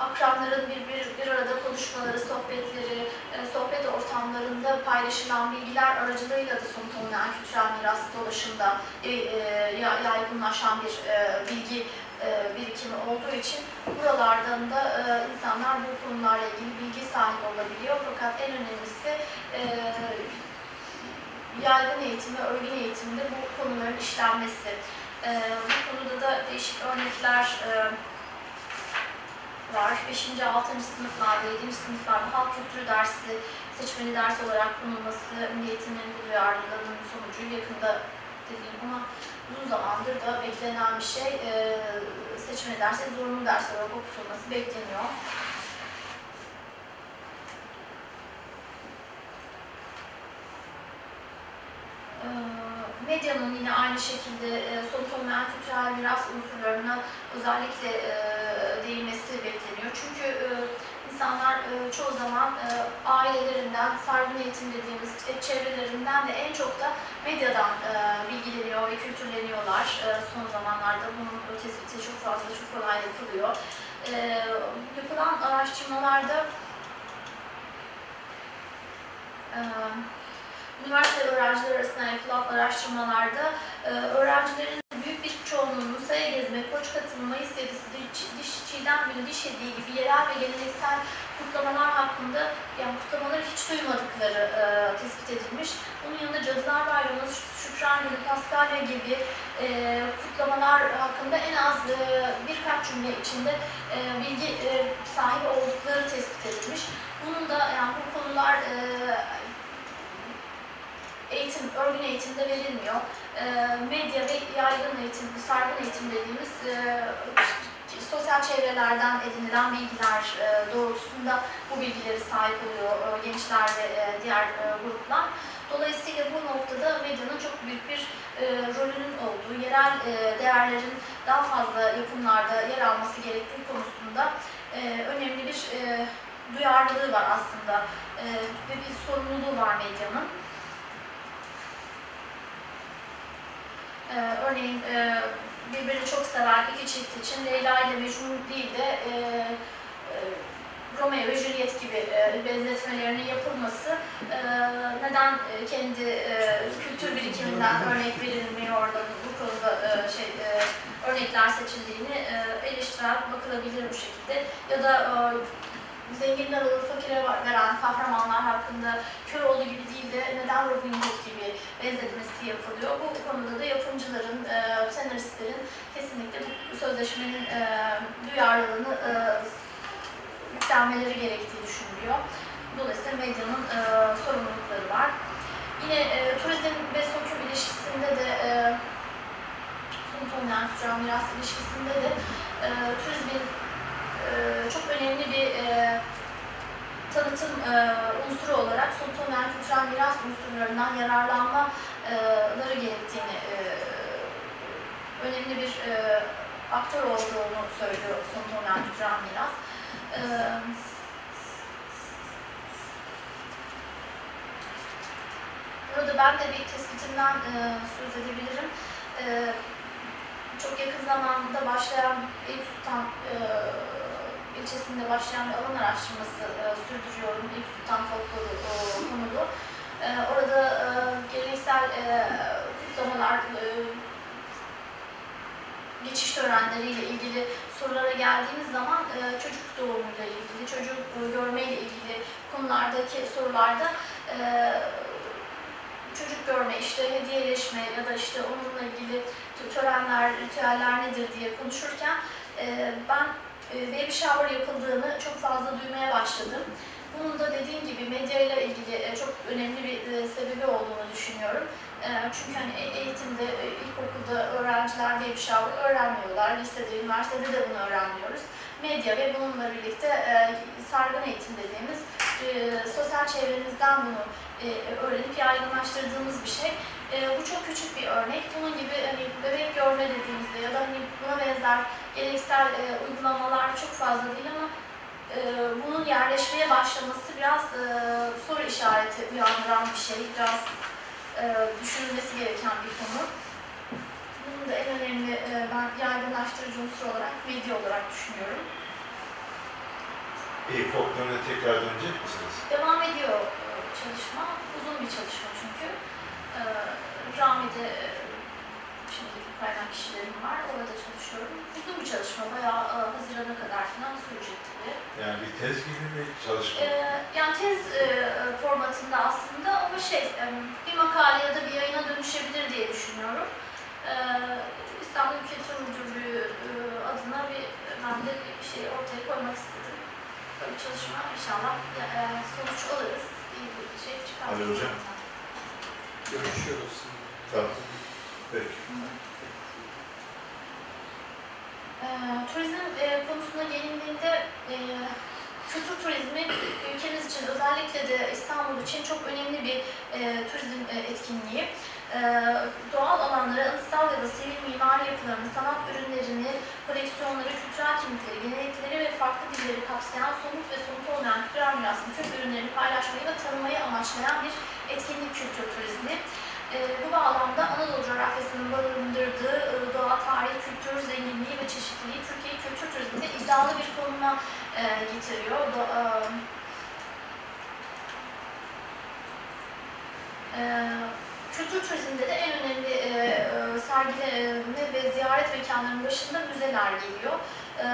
akranların bir, bir, bir arada konuşmaları, sohbetleri, e, sohbet ortamlarında paylaşılan bilgiler aracılığıyla da somut olmayan kültürel miras dolaşımda e, e, ya- yaygınlaşan bir e, bilgi e, birikimi olduğu için buralardan da e, insanlar bu konularla ilgili bilgi sahibi olabiliyor. Fakat en önemlisi e, yaygın eğitim ve örgün eğitimde bu konuların işlenmesi. E, bu konuda da değişik örnekler e, var. 5. 6. sınıflarda, 7. sınıflarda halk kültürü dersi seçmeli ders olarak konulması Milli bu duyarlılığının sonucu yakında dediğim ama uzun zamandır da beklenen bir şey e, seçmeli dersi zorunlu ders olarak okutulması bekleniyor. Medyanın yine aynı şekilde e, somut olmayan kültürel miras unsurlarına özellikle e, değinmesi bekleniyor. Çünkü e, insanlar çoğu zaman ailelerinden, sargın eğitim dediğimiz çevrelerinden ve en çok da medyadan bilgileniyor ve kültürleniyorlar. Son zamanlarda bunun tespiti çok fazla, çok kolay yapılıyor. Yapılan araştırmalarda üniversite öğrencileri arasında yapılan araştırmalarda e, öğrencilerin büyük bir çoğunluğunun saya gezme, koç katılma, mayıs yedisi, diş, diş, çiğdem günü, diş hediye gibi yerel ve geleneksel kutlamalar hakkında yani kutlamaları hiç duymadıkları e, tespit edilmiş. Bunun yanında Cadılar Bayramı, Şükran Günü, Paskalya gibi e, kutlamalar hakkında en az e, birkaç cümle içinde e, bilgi e, sahibi oldukları tespit edilmiş. Bunun da yani bu konular e, eğitim, örgün eğitimde verilmiyor. E, medya ve yaygın eğitim, sargın eğitim dediğimiz e, sosyal çevrelerden edinilen bilgiler e, doğrultusunda bu bilgileri sahip oluyor e, gençler ve e, diğer e, gruplar. Dolayısıyla bu noktada medyanın çok büyük bir e, rolünün olduğu, yerel e, değerlerin daha fazla yapımlarda yer alması gerektiği konusunda e, önemli bir e, duyarlılığı var aslında e, ve bir sorumluluğu var medyanın. Ee, örneğin e, birbirini çok seven iki çift için Leyla ile Mecnun değil de e, e, Romeo ve Juliet gibi e, benzetmelerinin yapılması e, neden e, kendi e, kültür birikiminden örnek verilmiyor orada bu konuda e, şey e, örnekler seçildiğini e, eleştirel bakılabilir bu şekilde. Ya da e, zenginler olur fakire veren kahramanlar hakkında Köroğlu gibi değil de neden Robin Hood gibi benzetmesi yapılıyor. Bu konuda da yapımcıların, e, senaristlerin kesinlikle bu sözleşmenin e, duyarlılığını e, yüklenmeleri gerektiği düşünülüyor. Dolayısıyla medyanın e, sorumlulukları var. Yine e, turizm ve söküm ilişkisinde de e, olmayan kültürel miras ilişkisinde de e, turizmin e, çok önemli bir e, tanıtım e, unsuru olarak olmayan kültürel miras unsurlarından yararlanmaları gerektiğini e, önemli bir e, aktör olduğunu söylüyor olmayan kültürel miras. E, Burada ben de bir tespitimden e, söz edebilirim. E, çok yakın zamanda başlayan Eyüp Sultan e, ilçesinde başlayan bir alan araştırması e, sürdürüyorum. Eyüp Sultan folkloru e, konulu. E, orada e, geleneksel e, kutlamalar, e, geçiş törenleriyle ilgili sorulara geldiğimiz zaman e, çocuk doğumuyla ilgili, çocuk e, görmeyle ilgili konulardaki sorularda e, çocuk görme, işte hediyeleşme ya da işte onunla ilgili tö- törenler, ritüeller nedir diye konuşurken e, ben baby shower yapıldığını çok fazla duymaya başladım. Bunun da dediğim gibi medya ile ilgili e, çok önemli bir e, sebebi olduğunu düşünüyorum. E, çünkü hani eğitimde, ilkokulda öğrenciler baby shower öğrenmiyorlar. Lisede, üniversitede de bunu öğrenmiyoruz. Medya ve bununla birlikte e, sargın eğitim dediğimiz e, sosyal çevremizden bunu e, öğrenip yaygınlaştırdığımız bir şey. E, bu çok küçük bir örnek. Bunun gibi hani bebek görme dediğimizde ya da hani buna benzer geleneksel e, uygulamalar çok fazla değil ama e, bunun yerleşmeye başlaması biraz e, soru işareti uyandıran bir şey. Biraz e, düşünülmesi gereken bir konu. Bunun da en önemli e, ben yaygınlaştırıcı unsur olarak medya olarak düşünüyorum. İyi folkloruna tekrar dönecek misiniz? Devam ediyor e, çalışma. Uzun bir çalışma çünkü. E, Rami'de e, şimdi kaynak kişilerim var. Orada çalışıyorum. Uzun bir çalışma. Bayağı e, Haziran'a kadar falan sürecek tabii. Yani bir tez gibi bir çalışma. E, yani tez e, formatında aslında ama şey e, bir makale ya da bir yayına dönüşebilir diye düşünüyorum. E, İstanbul Kültür Müdürlüğü e, adına bir ben de bir şey ortaya koymak istedim. Böyle bir çalışma inşallah e, sonuç alırız. İyi bir şey çıkar. Ali Hocam. Görüşüyoruz. Tamam. Peki. E, turizm e, konusuna gelindiğinde e, kültür turizmi ülkemiz için özellikle de İstanbul için çok önemli bir e, turizm e, etkinliği. E, doğal alanları, anıtsal ya da sivil mimari yapılarını, sanat ürünlerini, koleksiyonları, kültürel kimlikleri, gelenekleri ve farklı dilleri kapsayan somut ve somut olmayan kültürel mirasın tüm ürünlerini paylaşmayı ve tanımayı amaçlayan bir etkinlik kültür turizmi. E, bu bağlamda Anadolu coğrafyasının barındırdığı e, doğa, tarih, kültür, zenginliği ve çeşitliliği Türkiye'yi kültür turizminde iddialı bir konuma e, getiriyor. Do, e, e, kültür turizminde de en önemli e, e, sergileme ve ziyaret mekanlarının başında müzeler geliyor. E,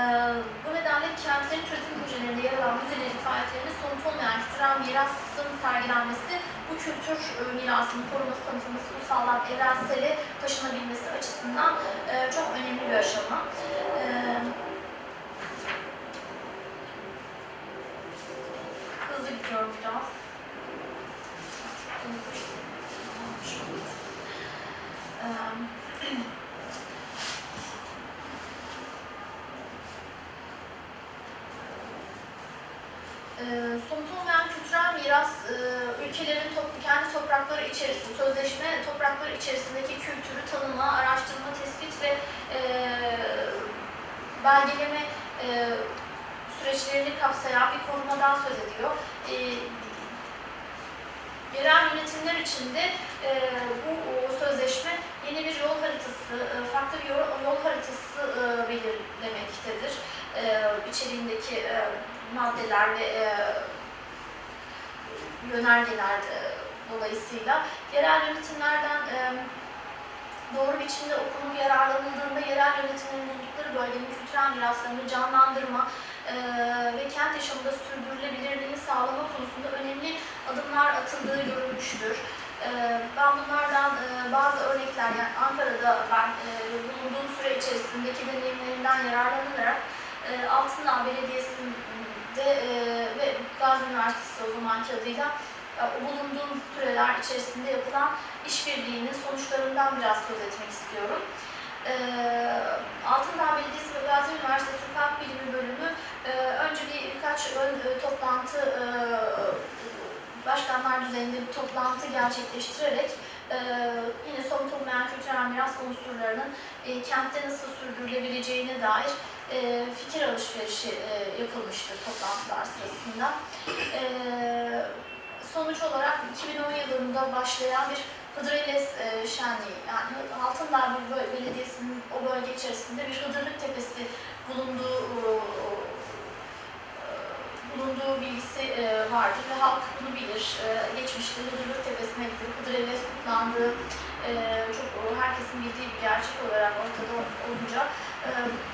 bu nedenle kentlerin turizm projelerinde yer alan müzelerin faaliyetlerinin somut olmayan kültürel mirasın sergilenmesi bu kültür e, mirasının korunması, tanıtılması, ulusaldan evrensele taşınabilmesi açısından e, çok önemli bir aşama. E, hızlı gidiyorum biraz. Eee, Eee, somut olmayan kültürel miras eee, ülkelerin top, kendi toprakları içerisinde, sözleşme toprakları içerisindeki kültürü tanıma, araştırma, tespit ve eee, belgeleme eee, süreçlerini kapsayan bir korumadan söz ediyor. Eee, yerel yönetimler için de eee, bu sözleşme yeni bir yol haritası, eee, farklı bir yol, yol haritası eee, belirlemektedir. Eee içeriğindeki eee, maddeler ve e, yönergeler e, dolayısıyla yerel yönetimlerden e, doğru biçimde okunup yararlanıldığında yerel yönetimlerin buldukları bölgenin kültürel miraslarını canlandırma e, ve kent yaşamında sürdürülebilirliğini sağlama konusunda önemli adımlar atıldığı görülmüştür. E, ben bunlardan e, bazı örnekler, yani Ankara'da ben e, bulunduğum süre içerisindeki deneyimlerimden yararlanarak e, Altındağ Belediyesi'nde e, ve Gazi Üniversitesi o zamanki adıyla e, bulunduğum süreler içerisinde yapılan işbirliğinin sonuçlarından biraz söz etmek istiyorum. E, Altındağ Belediyesi ve Gazi Üniversitesi Halk Bilimi Bölümü e, önce bir birkaç ön e, toplantı e, başkanlar düzeyinde bir toplantı gerçekleştirerek e, yine somut olmayan kültürel miras unsurlarının kentte nasıl sürdürülebileceğine dair fikir alışverişi e, yapılmıştır toplantılar sırasında. Sonuç olarak 2010 yılında başlayan bir Hıdrellez e, şenliği, yani Altındağ Belediyesi'nin o bölge içerisinde bir Hıdırlık Tepesi bulunduğu bulunduğu bilgisi e, vardır ve halk bunu bilir. E, geçmişte Hıdırlık Tepesi'ne gidip Hıdrellez kutlandığı e, çok herkesin bildiği bir gerçek olarak ortada olunca e,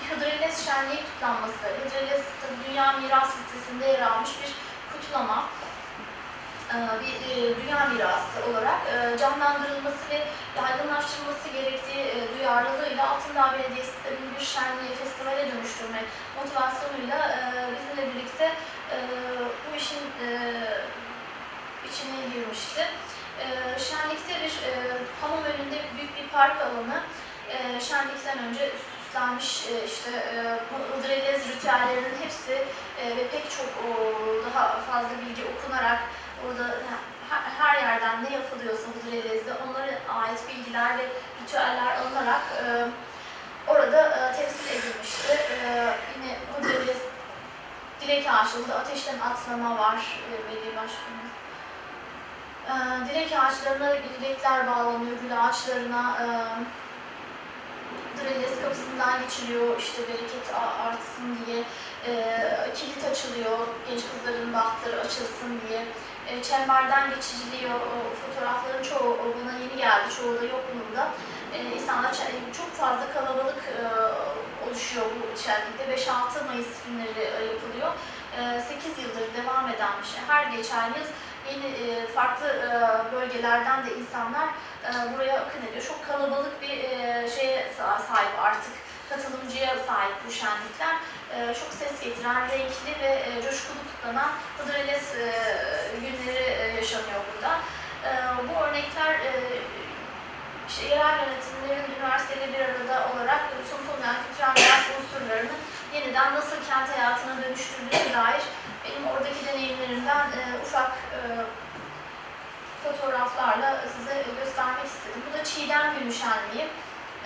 Hıdrellez şenliği kutlanması, Hıdrellez Dünya Miras Listesi'nde yer almış bir kutlama bir e, dünya mirası olarak e, canlandırılması ve yaygınlaştırılması gerektiği e, duyarlılığıyla Altındağ Belediyesi'nin bir şenliği, festivale dönüştürme motivasyonuyla e, bizimle birlikte e, bu işin e, içine girmişti. E, şenlikte bir e, hamam önünde büyük bir park alanı e, şenlikten önce süslenmiş e, işte e, Hıdrellez ritüellerinin hepsi e, ve pek çok daha fazla bilgi okunarak orada her, yerden ne yapılıyorsa Hıdrellez'de onlara ait bilgiler ve ritüeller alınarak e, orada e, temsil edilmişti. E, yine Hıdrellez dilek ağaçlarında ateşten atlama var e, belediye başkanı. E, dilek ağaçlarına dilekler bağlanıyor, gül ağaçlarına e, Hıdrellez kapısından geçiliyor, işte bereket artsın diye e, kilit açılıyor, genç kızların bahtları açılsın diye e, çemberden geçiciliyor. O fotoğrafların çoğu o bana yeni geldi, çoğu da yokluğunda. E, insanlar çe- çok fazla kalabalık e, oluşuyor bu şenlikte. 5-6 Mayıs günleri e, yapılıyor. E, 8 yıldır devam eden bir şey. Her geçen yıl yeni e, farklı e, bölgelerden de insanlar e, buraya akın ediyor. Çok kalabalık bir e, şeye sa- sahip artık katılımcıya sahip bu şenlikler. E, çok ses getiren, renkli ve e, coşkulu kutlanan Hıdrellez e, günleri e, yaşanıyor burada. E, bu örnekler e, işte yerel yönetimlerin üniversiteyle bir arada olarak sunulmayan kültürel miras unsurlarını yeniden nasıl kent hayatına dönüştürdüğüne dair benim oradaki deneyimlerimden e, ufak e, fotoğraflarla size göstermek istedim. Bu da Çiğdem Günü Şenliği.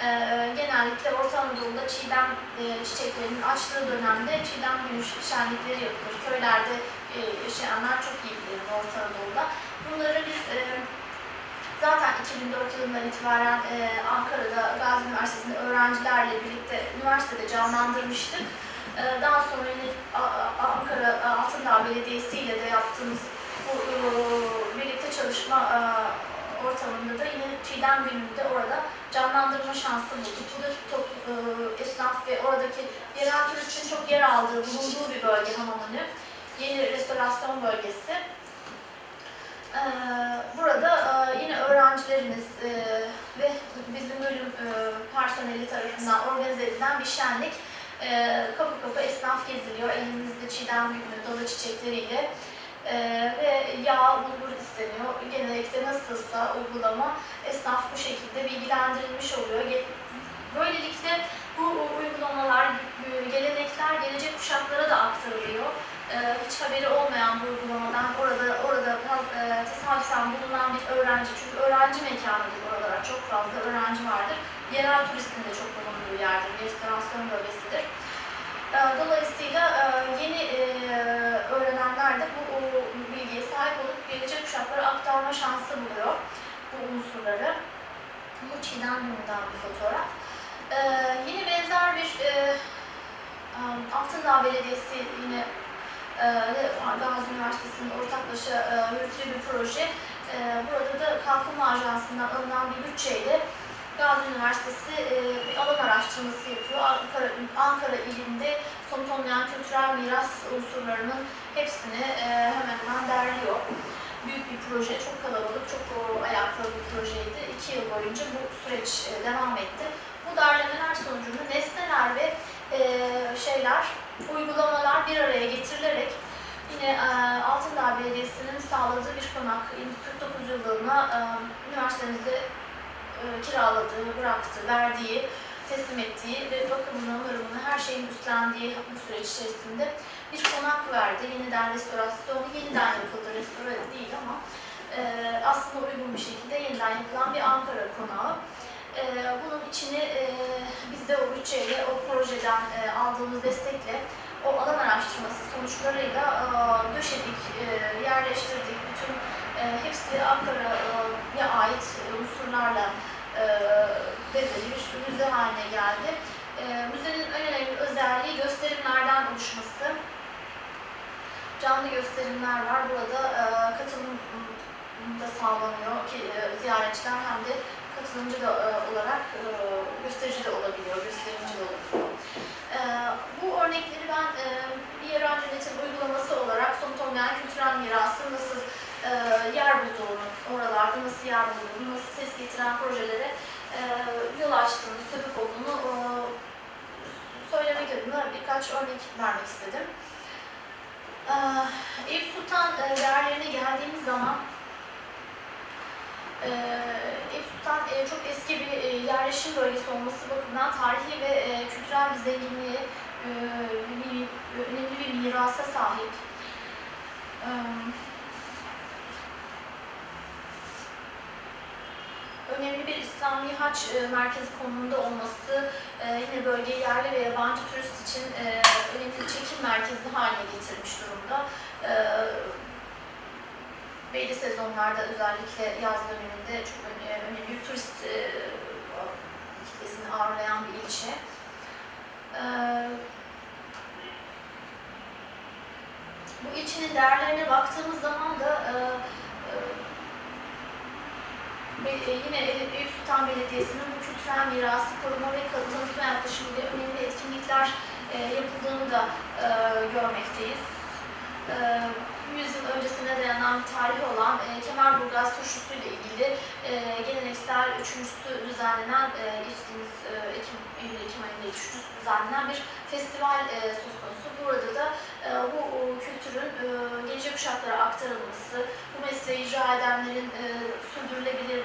E, genellikle Orta Anadolu'da çiğdem e, çiçeklerinin açtığı dönemde çiğdem günü şenlikleri yapılır. Köylerde e, yaşayanlar çok iyi bilir Orta Anadolu'da. Bunları biz e, zaten 2004 yılından itibaren e, Ankara'da Gazi Üniversitesi'nde öğrencilerle birlikte üniversitede canlandırmıştık. E, daha sonra yine Ankara Altındağ Belediyesi ile de yaptığımız bu e, birlikte çalışma e, ortamında da yine Çiğdem gününde orada canlandırma şansı bulduk. Bu da top, e, esnaf ve oradaki yerel turistin çok yer aldığı, bulunduğu bir bölge Hamamönü. Yeni restorasyon bölgesi. Ee, Burada e, yine öğrencilerimiz e, ve bizim bölüm e, personeli tarafından organize edilen bir şenlik. E, Kapı kapı esnaf geziliyor, elimizde çiğdem günü dalı çiçekleriyle E, ve yağ, bulgur isteniyor. Genellikle nasılsa uygulama esnaf bu şekilde bilgilendirilmiş oluyor. Böylelikle bu uygulamalar, e, gelenekler gelecek kuşaklara da aktarılıyor e, hiç haberi olmayan bu uygulamadan orada orada e, tesadüfen bulunan bir öğrenci çünkü öğrenci mekanıdır oralar çok fazla öğrenci vardır. Yerel turistin de çok bulunduğu yerdir. Restorasyon bölgesidir. E, dolayısıyla e, yeni e, öğrenenler de bu bilgiye sahip olup gelecek kuşaklara aktarma şansı buluyor bu unsurları. Bu Çiğdem Günü'nden bir fotoğraf. E, yine benzer bir e, Altındağ Belediyesi yine Gazi Üniversitesi'nin ortaklaşa yürüttüğü bir proje. Burada da Kalkınma Ajansı'ndan alınan bir bütçeyle Gazi Üniversitesi e, bir alan araştırması yapıyor. Ankara, Ankara ilinde somut olmayan kültürel miras unsurlarının hepsini e, hemen hemen derliyor. Büyük bir proje, çok kalabalık, çok ayaklı bir projeydi. İki yıl boyunca bu süreç e, devam etti. Bu derlemeler sonucunda nesneler ve şeyler, uygulamalar bir araya getirilerek yine Altındağ Belediyesi'nin sağladığı bir konak 49 yılına üniversitemizde kiraladığı, bıraktığı, verdiği teslim ettiği ve bakımını, onarımını, her şeyin üstlendiği bu süreç içerisinde bir konak verdi. Yeniden restorasyonu, yeniden yapıldı. Restore değil ama e, aslında uygun bir şekilde yeniden yapılan bir Ankara konağı. E, bunun içini e, biz de o bütçeyle, o projeden e, aldığımız destekle o alan araştırması sonuçlarıyla e, döşedik, e, yerleştirdik. Bütün e, hepsi Ankara'ya ait unsurlarla e, bezeli bir müze haline geldi. E, müzenin en önemli özelliği gösterimlerden oluşması. Canlı gösterimler var. Burada e, katılım da sağlanıyor ki e, ziyaretçiler hem de katılımcı da e, olarak e, gösterici de olabiliyor, gösterimci de olabiliyor. E, bu örnekleri ben e, bir yerel yönetim uygulaması olarak somut olmayan kültürel mirasın nasıl e, yer bulduğunu, oralarda nasıl yer bulduğunu, nasıl ses getiren projelere e, yol açtığını, sebep olduğunu e, söylemek adına birkaç örnek vermek istedim. E, Eyüp Sultan e, değerlerine geldiğimiz zaman e, Eyüp Sultan e, çok eski bir e, yerleşim bölgesi olması bakımından tarihi ve e, kültürel bir zenginliğe, e, önemli bir mirasa sahip. E, önemli bir İslami haç e, merkezi konumunda olması e, yine bölgeyi yerli ve yabancı turist için e, önemli bir çekim merkezi haline getirmiş durumda. Belli sezonlarda özellikle yaz döneminde çok önemli, bir turist kitlesini ağırlayan bir ilçe. Bu ilçenin değerlerine baktığımız zaman da yine Eyüp Sultan Belediyesi'nin bu kültürel mirası koruma ve tanıtma yaklaşımıyla önemli etkinlikler e, yapıldığını da e, görmekteyiz. E, 100 yıl öncesine dayanan tarihi olan e, Kemerburgaz turşusu ile ilgili e, geleneksel üçüncüsü düzenlenen, e, geçtiğimiz e, Ekim, Eylül-Ekim ayında üçüncüsü düzenlenen bir festival e, söz konusu. Burada da e, bu o, kültürün e, gelecek kuşaklara aktarılması, bu mesleği icra edenlerin e, sürdürülebilir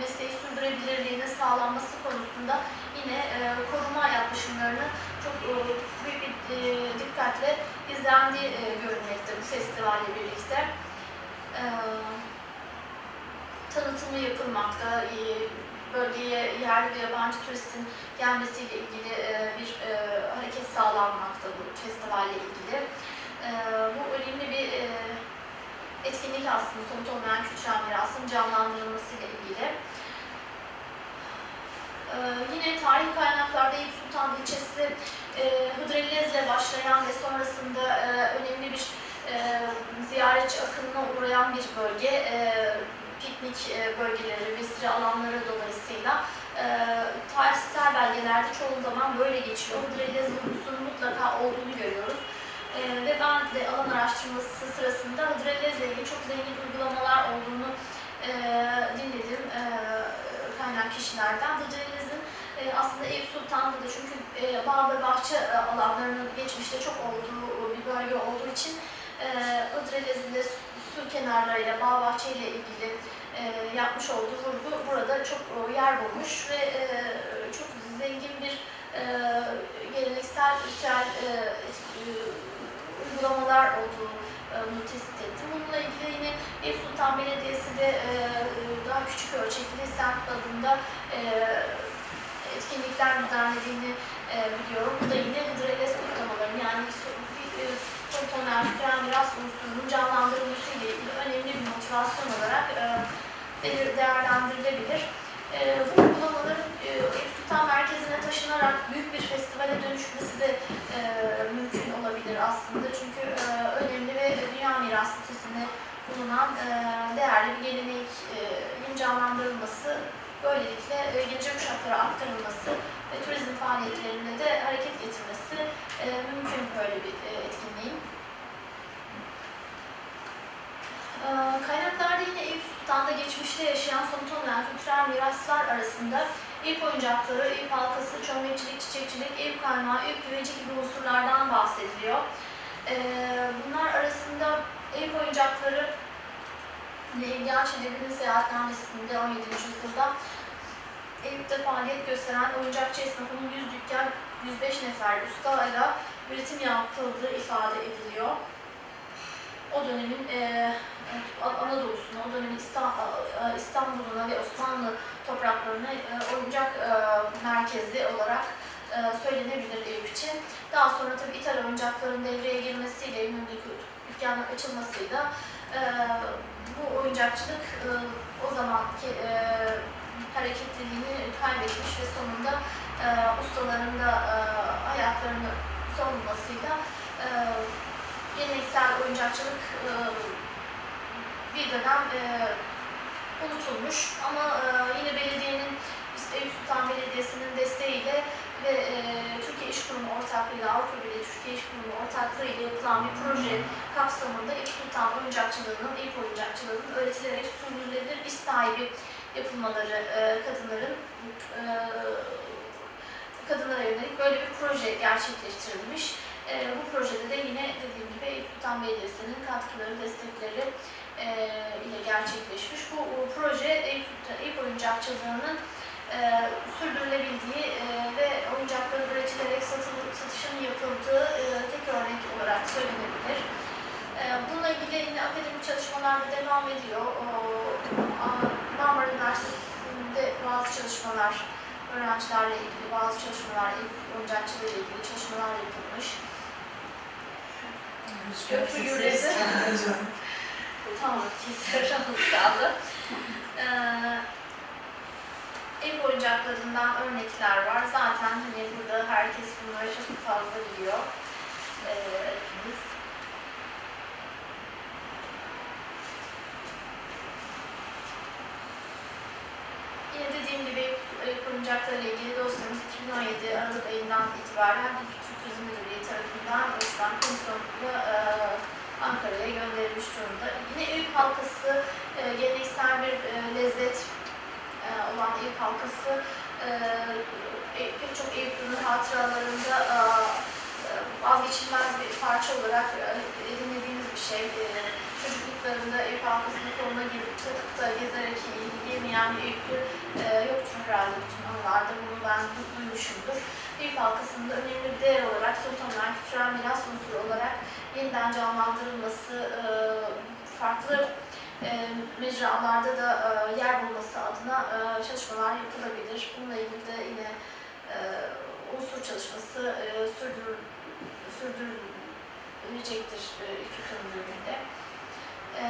mesleği sürdürebilirliğinin sağlanması konusunda yine e, koruma yaklaşımlarını çok e, büyük bir e, dikkatle izlendiği e, görünmekte bu festivalle birlikte. E, tanıtımı yapılmakta, e, bölgeye yerli ve yabancı turistin gelmesiyle ilgili e, bir e, hareket sağlanmakta bu festivalle ilgili. E, bu önemli bir e, etkinlik aslında somut olmayan kültürel mirasın canlandırılmasıyla ilgili. Ee, yine tarihi kaynaklarda Eyüp Sultan ilçesi e, Hıdrellez'le başlayan ve sonrasında önemli bir e, ziyaretçi akınına uğrayan bir bölge. E, piknik e, bölgeleri, vesile alanları dolayısıyla e, tarihsel belgelerde çoğu zaman böyle geçiyor. Hıdrellez vurgusunun mutlaka olduğunu görüyoruz. Ee, ve ben de alan araştırması sırasında Hıdrellez'le ilgili çok zengin uygulamalar olduğunu e, dinledim e, kaynak kişilerden. Hıdrellez'in e, aslında Eyüp Sultan'da da çünkü e, bağ ve bahçe e, alanlarının geçmişte çok olduğu bir bölge olduğu için e, Hıdrellez'in de su kenarlarıyla, bağ bahçeyle ilgili e, yapmış olduğu vurgu burada çok yer bulmuş ve e, çok zengin bir e, geleneksel ritüel uygulamalar olduğunu tespit ettim. Bununla ilgili yine Eyüp Sultan Belediyesi de daha küçük ölçekli semt bazında etkinlikler düzenlediğini biliyorum. Bu da yine Hıdrellez kutlamaları yani Sultan Kültürel Miras unsurunun canlandırılması ile ilgili önemli bir motivasyon olarak e, değer- değerlendirilebilir. E, bu uygulamaların Eyüp Sultan merkezine taşınarak büyük bir festivale dönüşmesi de e, mümkün olabilir aslında. Çünkü önemli ve dünya miras listesinde bulunan değerli bir geleneğin canlandırılması, böylelikle gelecek kuşaklara aktarılması ve turizm faaliyetlerine de hareket getirmesi mümkün böyle bir etkinliğin. E, Kaynaklarda yine Eyüp Sultan'da geçmişte yaşayan somut olmayan kültürel miraslar arasında Eyüp oyuncakları, Eyüp halkası, çömlekçilik, çiçekçilik, Eyüp kaymağı, Eyüp güveci gibi unsurlardan bahsediliyor. E, Bunlar arasında Eyüp oyuncakları ile ilgili Çelebi'nin seyahatnamesinde 17. yüzyılda Eyüp'te faaliyet gösteren oyuncakçı esnafının 100 dükkan, 105 nefer ustayla üretim yapıldığı ifade ediliyor. O dönemin e, Anadolu'suna, o dönemin İsta- İstanbul'una ve Osmanlı topraklarına e, oyuncak e, merkezi olarak e, söylenebilir Eyüp için. Daha sonra tabii İthal oyuncakların devreye girmesiyle, Eminönü'ndeki dükkanın açılmasıyla bu oyuncakçılık o zamanki hareketliliğini kaybetmiş ve sonunda ustaların da hayatlarını savunmasıyla geleneksel oyuncakçılık e, bir dönem e, unutulmuş ama e, yine belediyenin işte Eyüp Sultan Belediyesi'nin desteğiyle ve e, Türkiye İş Kurumu ortaklığıyla Avrupa Birliği Türkiye İş Kurumu ortaklığıyla yapılan bir proje kapsamında Eyüp Sultan oyuncakçılığının, Eyüp oyuncakçılığının öğretilerek sürdürülebilir iş sahibi yapılmaları e, kadınların e, kadınlara yönelik böyle bir proje gerçekleştirilmiş. E, bu projede de yine dediğim gibi Eyüp Sultan Belediyesi'nin katkıları, destekleri e, ile gerçekleşmiş. Bu o, proje Eyüp, Eyüp oyuncakçılığının e, sürdürülebildiği e, ve oyuncakların üretilerek satıl, satışının yapıldığı e, tek örnek olarak söylenebilir. E, bununla ilgili yine akademik çalışmalar da devam ediyor. O, Marmara Üniversitesi'nde bazı çalışmalar, öğrencilerle ilgili bazı çalışmalar, ile ilgili çalışmalar yapılmış. Gökü gürledi. Tamam, keser kaldı. Ee, ev oyuncaklarından örnekler var. Zaten hani burada herkes bunları çok fazla biliyor. Ee. Yine dediğim gibi ev oyuncaklarıyla ilgili dosyamız 2017 Aralık ayından itibaren tarafından oluşturan komisyonla e, Ankara'ya gönderilmiş durumda. Yine Eyüp halkası e, geleneksel bir e, lezzet e, olan Eyüp halkası e, e, pek çok Eyüplü'nün hatıralarında e, e, vazgeçilmez bir parça olarak e, edinildiğimiz bir şey. E, çocukluklarında Eyüp halkasının koluna girip çatıkta gezerek yemeyen bir Eyüplü e, yoktur herhalde bütün anılarda. Bunu ben du- duymuşumdur. Eyüp halkasında önemli bir değer olarak tamamen kültürel miras unsuru olarak yeniden canlandırılması, e, farklı e, mecralarda da e, yer bulması adına çalışmalar yapılabilir. Bununla ilgili de yine unsur çalışması e, sürdürül, sürdürülecektir e. E,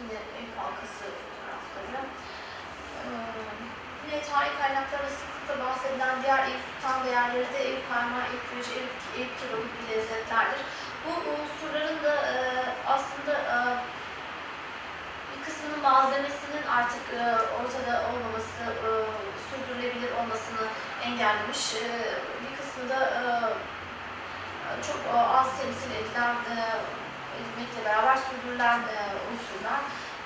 yine ev halkası fotoğrafları. E, yine tarih kaynaklarında sıklıkla bahsedilen diğer ev sultan değerleri de ev kaymağı, ev küreci, ev, ev kebabı gibi lezzetlerdir. Bu unsurların da e, aslında e, bir kısmının malzemesinin artık e, ortada olmaması, e, sürdürülebilir olmasını engellemiş. E, bir kısmı da e, çok e, az temsil edilen, e, edilmekle beraber sürdürülen e, unsurlar.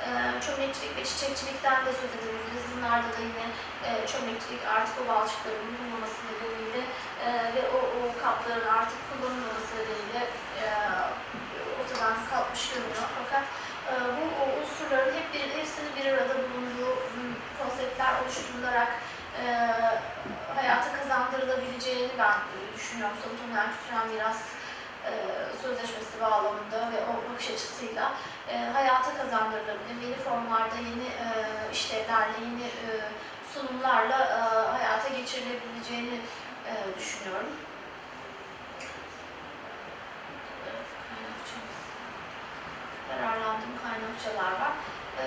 E, çömlekçilik ve çiçekçilikten de söz edebiliriz. Bunlarda da yine e, çömlekçilik artık o balçıkların bulunmaması nedeniyle e, ve o, o kapların artık kullanılmaması nedeniyle e, ortadan kalkmış görünüyor. Fakat bu o unsurların hep bir, hepsinin bir arada bulunduğu m, konseptler oluşturularak e, hayata kazandırılabileceğini ben düşünüyorum. Somut'un kültürel miras e, sözleşmesi bağlamında ve o bakış açısıyla e, hayata kazandırılabilir. Yeni formlarda, yeni e, işlevlerle, yeni e, sunumlarla e, hayata geçirilebileceğini e, düşünüyorum. Yararlandığım kaynakçalar var. E,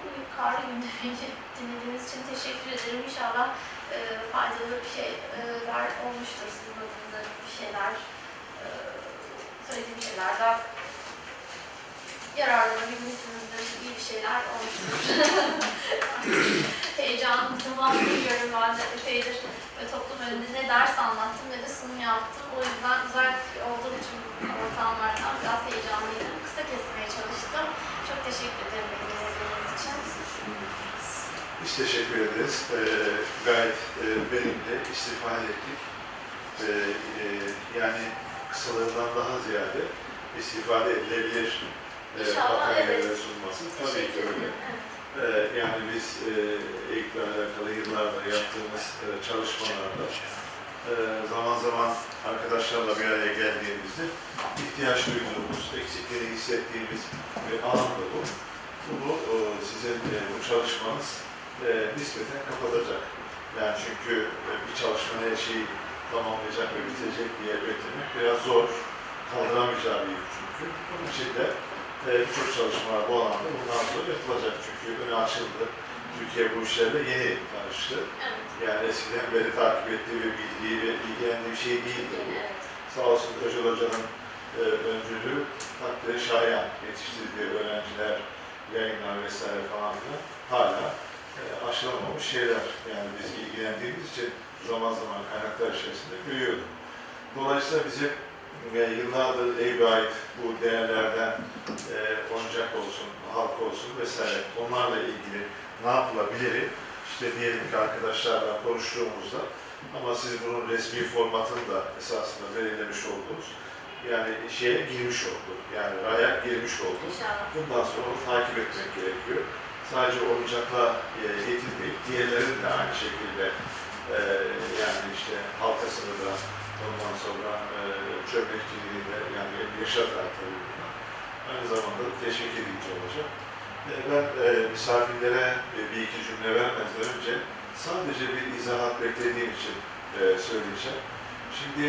bu yukarı gündemini dinlediğiniz için teşekkür ederim. İnşallah e, faydalı bir şeyler olmuştur sizin adınıza bir şeyler söylediğim şeylerden yararlanabilmişsinizdir, iyi bir şeyler olmuştur. Heyecanım tamam biliyorum ben de epeydir ve toplum önünde ne ders anlattım ne de sunum yaptım. O yüzden uzak olduğum için ortamlardan biraz heyecanlıydım. Kısa kesmeye çalıştım. Çok teşekkür ederim dinlediğiniz için. Biz teşekkür ederiz. Ee, gayet e, verimli istifade ettik. Ee, e, yani kısalarından daha ziyade istifade edilebilir e, makalelere evet. sunması tabii ki öyle. Evet. Ee, yani biz e, eğitimle alakalı yıllardır yaptığımız e, çalışmalarda e, zaman zaman arkadaşlarla bir araya geldiğimizde ihtiyaç duyduğumuz, eksikleri hissettiğimiz bir alan da bu. Bunu e, sizin e, bu çalışmanız e, nispeten kapatacak. Yani çünkü e, bir çalışma her şeyi tamamlayacak ve bitirecek diye beklemek biraz zor. Kaldıramayacağı bir yük çünkü. Bunun için de e, birçok çalışmalar bu alanda bundan sonra yapılacak. Çünkü önü açıldı. Türkiye bu işlerle yeni tanıştı. Evet. Yani eskiden beri takip ettiği ve bildiği ve ilgilendiği bir şey değildi bu. Evet. Sağ olsun Öcal Hoca'nın e, öncülüğü takdiri şayan yetiştirdiği öğrenciler, yayınlar vesaire falan filan hala e, aşılamamış şeyler. Yani biz ilgilendiğimiz için zaman zaman kaynaklar içerisinde görüyorduk. Dolayısıyla bizim e, yıllardır Eyüp'e ait bu değerlerden e, oyuncak olsun, halk olsun vesaire onlarla ilgili ne yapılabilir? İşte diyelim ki arkadaşlarla konuştuğumuzda ama siz bunun resmi formatını da esasında belirlemiş oldunuz. Yani şeye girmiş oldu. Yani raya girmiş oldu. İnşallah. Bundan sonra onu takip etmek gerekiyor. Sadece oyuncakla e, yetinmeyip diğerlerin de aynı şekilde e, yani işte halkasını da ondan sonra e, çömlekçiliğini de yani yaşatarak tabii. Aynı zamanda teşvik edici olacak. E, ben e, misafirlere e, bir iki cümle vermezden önce sadece bir izahat beklediğim için e, söyleyeceğim. Şimdi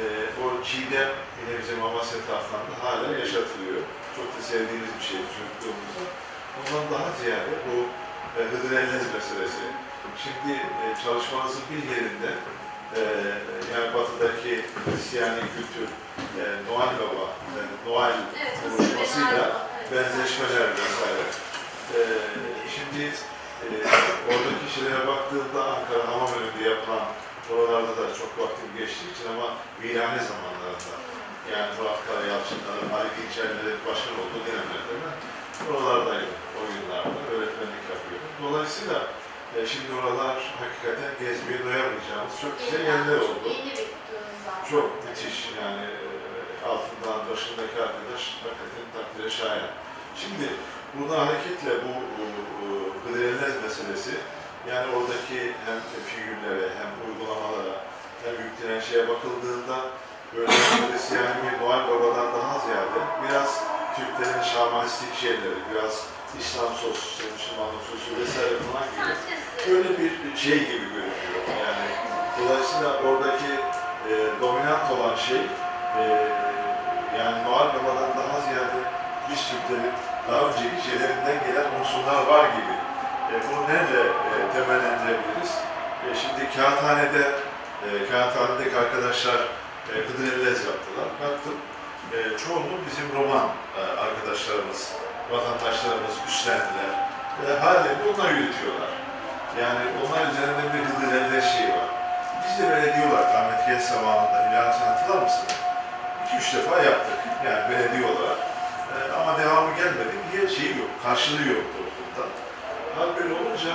e, o çiğdem yine bizim Amasya taraflarında hala yaşatılıyor. Çok da sevdiğimiz bir şey çocukluğumuzda. Ondan daha ziyade bu e, Hıdır Ellez meselesi. Şimdi e, çalışmanızın bir yerinde e, yani batıdaki Hristiyani kültür, e, Noel Baba, e, Noel Evet, Bey, evet. benzeşmeler vesaire. E, şimdi e, oradaki şeylere baktığımda Ankara Hamamönü'nde yapılan oralarda da çok vaktim geçtiği için ama virane zamanlarında yani Murat Karayalçınların, Ali Dinçerler'in başkan olduğu dönemlerde ben oralardaydım oyunlarda, öğretmenlik yapıyordum. Dolayısıyla e, şimdi oralar hakikaten gezmeye doyamayacağımız çok güzel yerler oldu. Çok müthiş yani e, altından başındaki arkadaş hakikaten takdire şayan. Şimdi buna hareketle bu Hıdrellez meselesi yani oradaki hem figürlere hem uygulamalara hem yüklenen şeye bakıldığında böyle bir Noel Baba'dan daha ziyade biraz Türklerin şamanistik şeyleri, biraz İslam sosu, işte Müslümanlık sosu vesaire falan gibi Sentezi. öyle bir şey gibi görünüyor. Yani dolayısıyla oradaki e, dominant olan şey e, yani Noel Baba'dan daha ziyade biz Türklerin daha önceki şeylerinden gelen unsurlar var gibi. E, bunu nerede e, temellendirebiliriz? E, şimdi kağıthanede, e, kağıthanedeki arkadaşlar e, Hıdrellez yaptılar. Baktım e, çoğunluğu bizim roman e, arkadaşlarımız, vatandaşlarımız üstlendiler. Ve halen onlar yürütüyorlar. Yani onlar üzerinde bir Hıdrellez şeyi var. Biz de böyle diyorlar rahmetli Geç zamanında, Hülya sen hatırlar mısın? İki üç defa yaptık yani belediye olarak. E, ama devamı gelmedi. Niye şeyi yok, karşılığı yok toplumda. Hal böyle olunca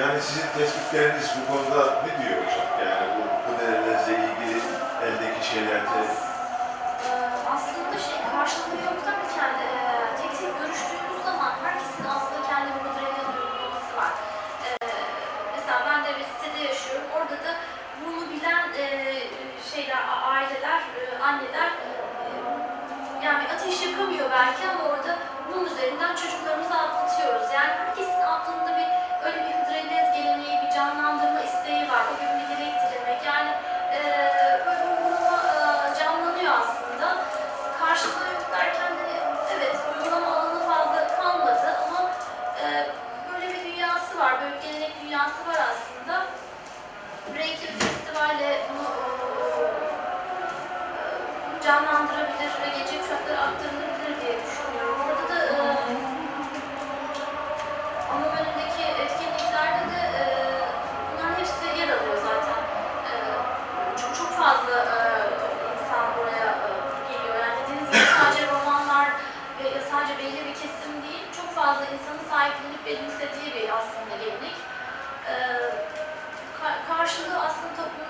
yani sizin tespitleriniz bu konuda ne diyor hocam? Yani bu Hıdrellez'le ilgili eldeki şeylerde Ee, aslında şey karşılığı yok derken e, tek tek görüştüğümüz zaman herkesin aslında kendi bir modeli uygulaması var. Ee, mesela ben de bir sitede yaşıyorum. Orada da bunu bilen e, şeyler, a- aileler, e, anneler e, yani ateş yakamıyor belki ama orada bunun üzerinden çocuklarımızı atlatıyoruz. Yani herkesin aklında bir öyle bir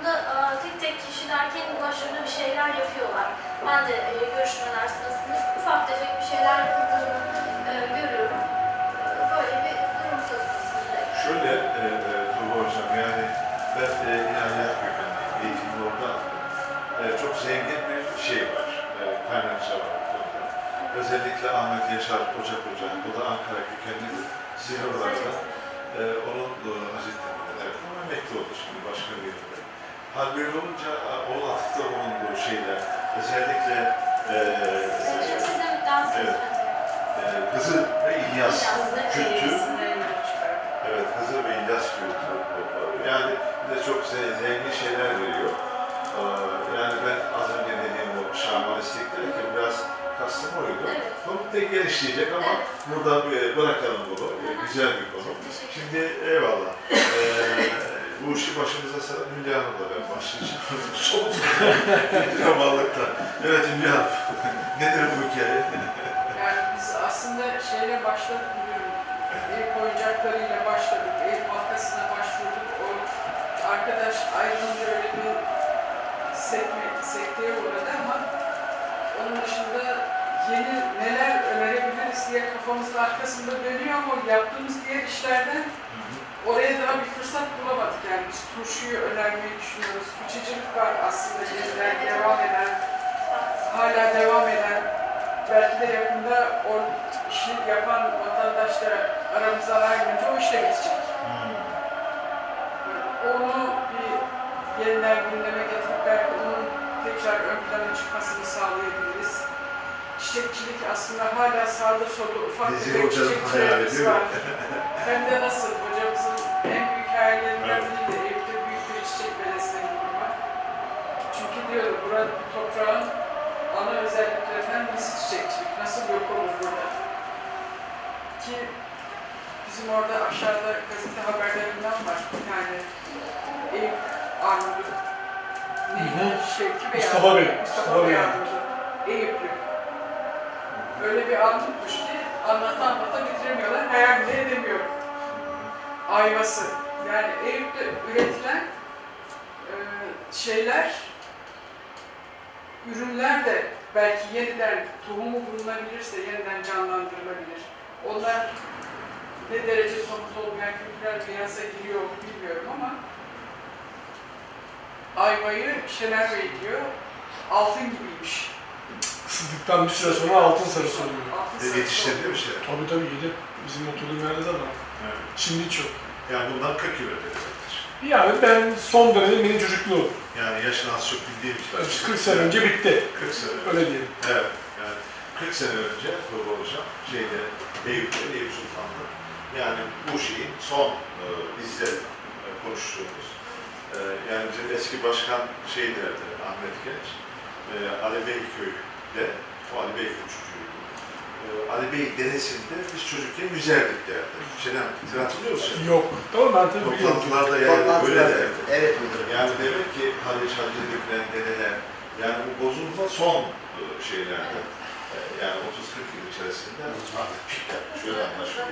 toplumda e, tek tek kişiler kendi başlarına bir şeyler yapıyorlar. Ben de e, görüşmeler sırasında ufak tefek bir şeyler yapıldığını e, görüyorum. E, Böyle bir durum söz Yani ben e, ilahiyat kökenliyim, eğitimimi orada. E, çok zengin bir şey var, e, kaynakça var bu. Özellikle Ahmet Yaşar Ocak Hoca, o da Ankara kökenlidir. Sizin olarak da e, onun e, Hacettepe'de, evet, emekli oldu şimdi başka bir yerde. Hal böyle olunca e, o atıfta bulunduğu şeyler, özellikle e, Evet. e, Hızır ve İlyas kültü, evet Hızır ve İlyas kültü. Yani bize çok ze- zengin şeyler veriyor. Ee, Yani ben az önce dediğim o şamanistlik derken biraz kastım oydu. Evet. Bunu tek gelişleyecek ama burada bir bırakalım bunu. Güzel bir konu. Şimdi eyvallah. Ee, bu işi başımıza saran Hülya Hanım'la ben başlayacağım. Soğuk. Dramallıkta. Evet Hülya Hanım. Nedir bu hikaye? Yani biz aslında şeyle başladık bugün. Ev oyuncaklarıyla başladık. Ev bankasına başvurduk. O arkadaş ayrılınca öyle bir sekme, sekteye uğradı ama onun dışında yeni neler önerebiliriz diye kafamızın arkasında dönüyor ama yaptığımız diğer işlerden oraya daha bir fırsat bulamadık. Yani biz turşuyu önermeyi düşünüyoruz. Küçücük var aslında yeniden devam eden, hala devam eden belki de yakında o işi yapan vatandaşlara aramıza ayrılınca o işle bitecek. Onu bir yeniden gündeme getirip belki onun tekrar ön plana çıkmasını sağlayabiliriz. Çiçekçilik aslında hala sağda solda ufak tefek çiçekçilerimiz var. Hem de nasıl hocamızın en büyük hayallerinden biri de evde büyük bir çiçek bedeslemi kurmak. Çünkü diyor burada toprağın ana özelliklerinden birisi çiçekçilik. Nasıl yok olur burada? Ki bizim orada aşağıda gazete haberlerinden var bir tane Eyüp Armudu. Neydi? Şevki Bey Mustafa Bey. Mustafa Bey. Bey Armudu. Eyüplü. Öyle bir armutmuş ki anlata anlata bitiremiyorlar. Hayal bile edemiyorum. Ayvası. Yani Eyüp'te üretilen e, şeyler, ürünler de belki yeniden tohumu bulunabilirse yeniden canlandırılabilir. Onlar ne derece somut olmayan kültürel mirasa giriyor bilmiyorum ama ayvayı Şener Bey diyor, altın gibiymiş. Isıttıktan bir süre sonra altın sarısı oluyor. Altın sarısı Yetiştirdi bir şey. Tabii tabii yedi. Bizim oturduğum yerde de var. Evet. Şimdi çok. Yani bundan 40 yıl önce demektir. Yani ben son dönemim benim çocukluğum. Yani yaşını az çok bildiğim için. 40 sene önce bitti. 40 sene önce. Öyle diyelim. Evet. Yani 40 sene önce Baba Hocam şeyde Eyüp'te, Eyüp Sultan'da yani bu şeyin son e, bizde e, konuştuğumuz e, yani bizim eski başkan şey derdi Ahmet Genç e, Ali Beyköy'de o Ali Beyköy çocuğuydu. E, Ali Bey deresinde biz çocukken yüzerdik derdi. Şeyden, sen hatırlıyor musun? Yok. Tamam ben tabii biliyorum. Toplantılarda yani böyle derdi. Evet müdürüm. Yani demek ki Haliç Hacı dökülen dedeler, yani bu bozulma son e, şeylerde. E, Yani 30-40 yıl içerisinde artık şöyle anlaşılıyor.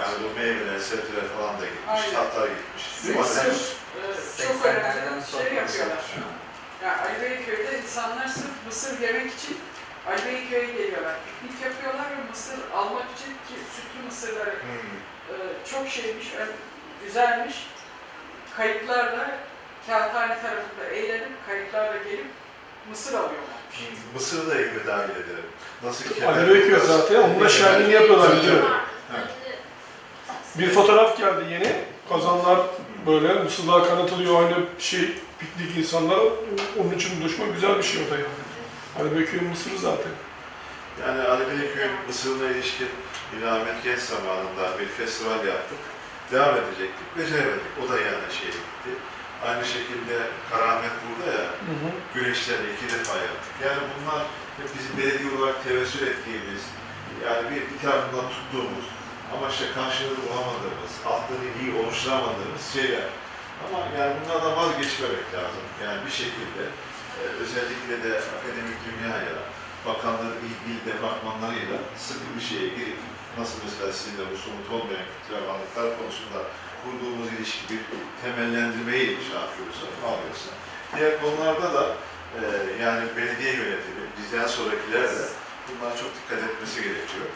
Yani bu meyveler, sebzeler falan da gitmiş, tatlar gitmiş. Mısır Domates. e, çok 80'lerden önemli şey yapıyorlar. Yani Ali Beyköy'de insanlar sırf mısır yemek için Ali Beyköy'e geliyorlar. Piknik yapıyorlar ve mısır almak için ki sütlü mısırları Hmm. e, çok şeymiş, ön- güzelmiş. Kayıklarla Kağıthane tarafında eğlenip kayıklarla gelip mısır alıyorlarmış. Hmm. Mısır'ı da ilgili dahil edelim. Nasıl Ali Beyköy zaten, onun da şenliğini yapıyorlar. Bir fotoğraf geldi yeni. Kazanlar böyle mısırlar kanatılıyor aynı şey piknik insanlar. Onun için buluşma güzel bir şey o da yani. Ali Beyköy'ün mısırı zaten. Yani Ali Beyköy'ün Mısır'ına ilişkin yine Ahmet Genç zamanında bir festival yaptık. Devam edecektik, beceremedik. O da yani şeye gitti. Aynı şekilde Karamet burada ya, Hı hı. güneşleri iki defa yaptık. Yani bunlar hep bizim belediye olarak tevessül ettiğimiz, yani bir, bir tarafından tuttuğumuz ama işte karşılığını bulamadığımız, altını iyi oluşturamadığımız şeyler. Ama yani bunlardan vazgeçmemek lazım. Yani bir şekilde özellikle de akademik dünyaya, bakanların ilgili departmanlarıyla sıkı bir şeye girip nasıl mesela sizinle bu somut olmayan kültürel konusunda kurduğumuz ilişki bir temellendirmeyi şey yapıyorsa, alıyorsa. Diğer konularda da e, yani belediye yönetimi, bizden sonrakiler de bunlara çok dikkat etmesi gerekiyor.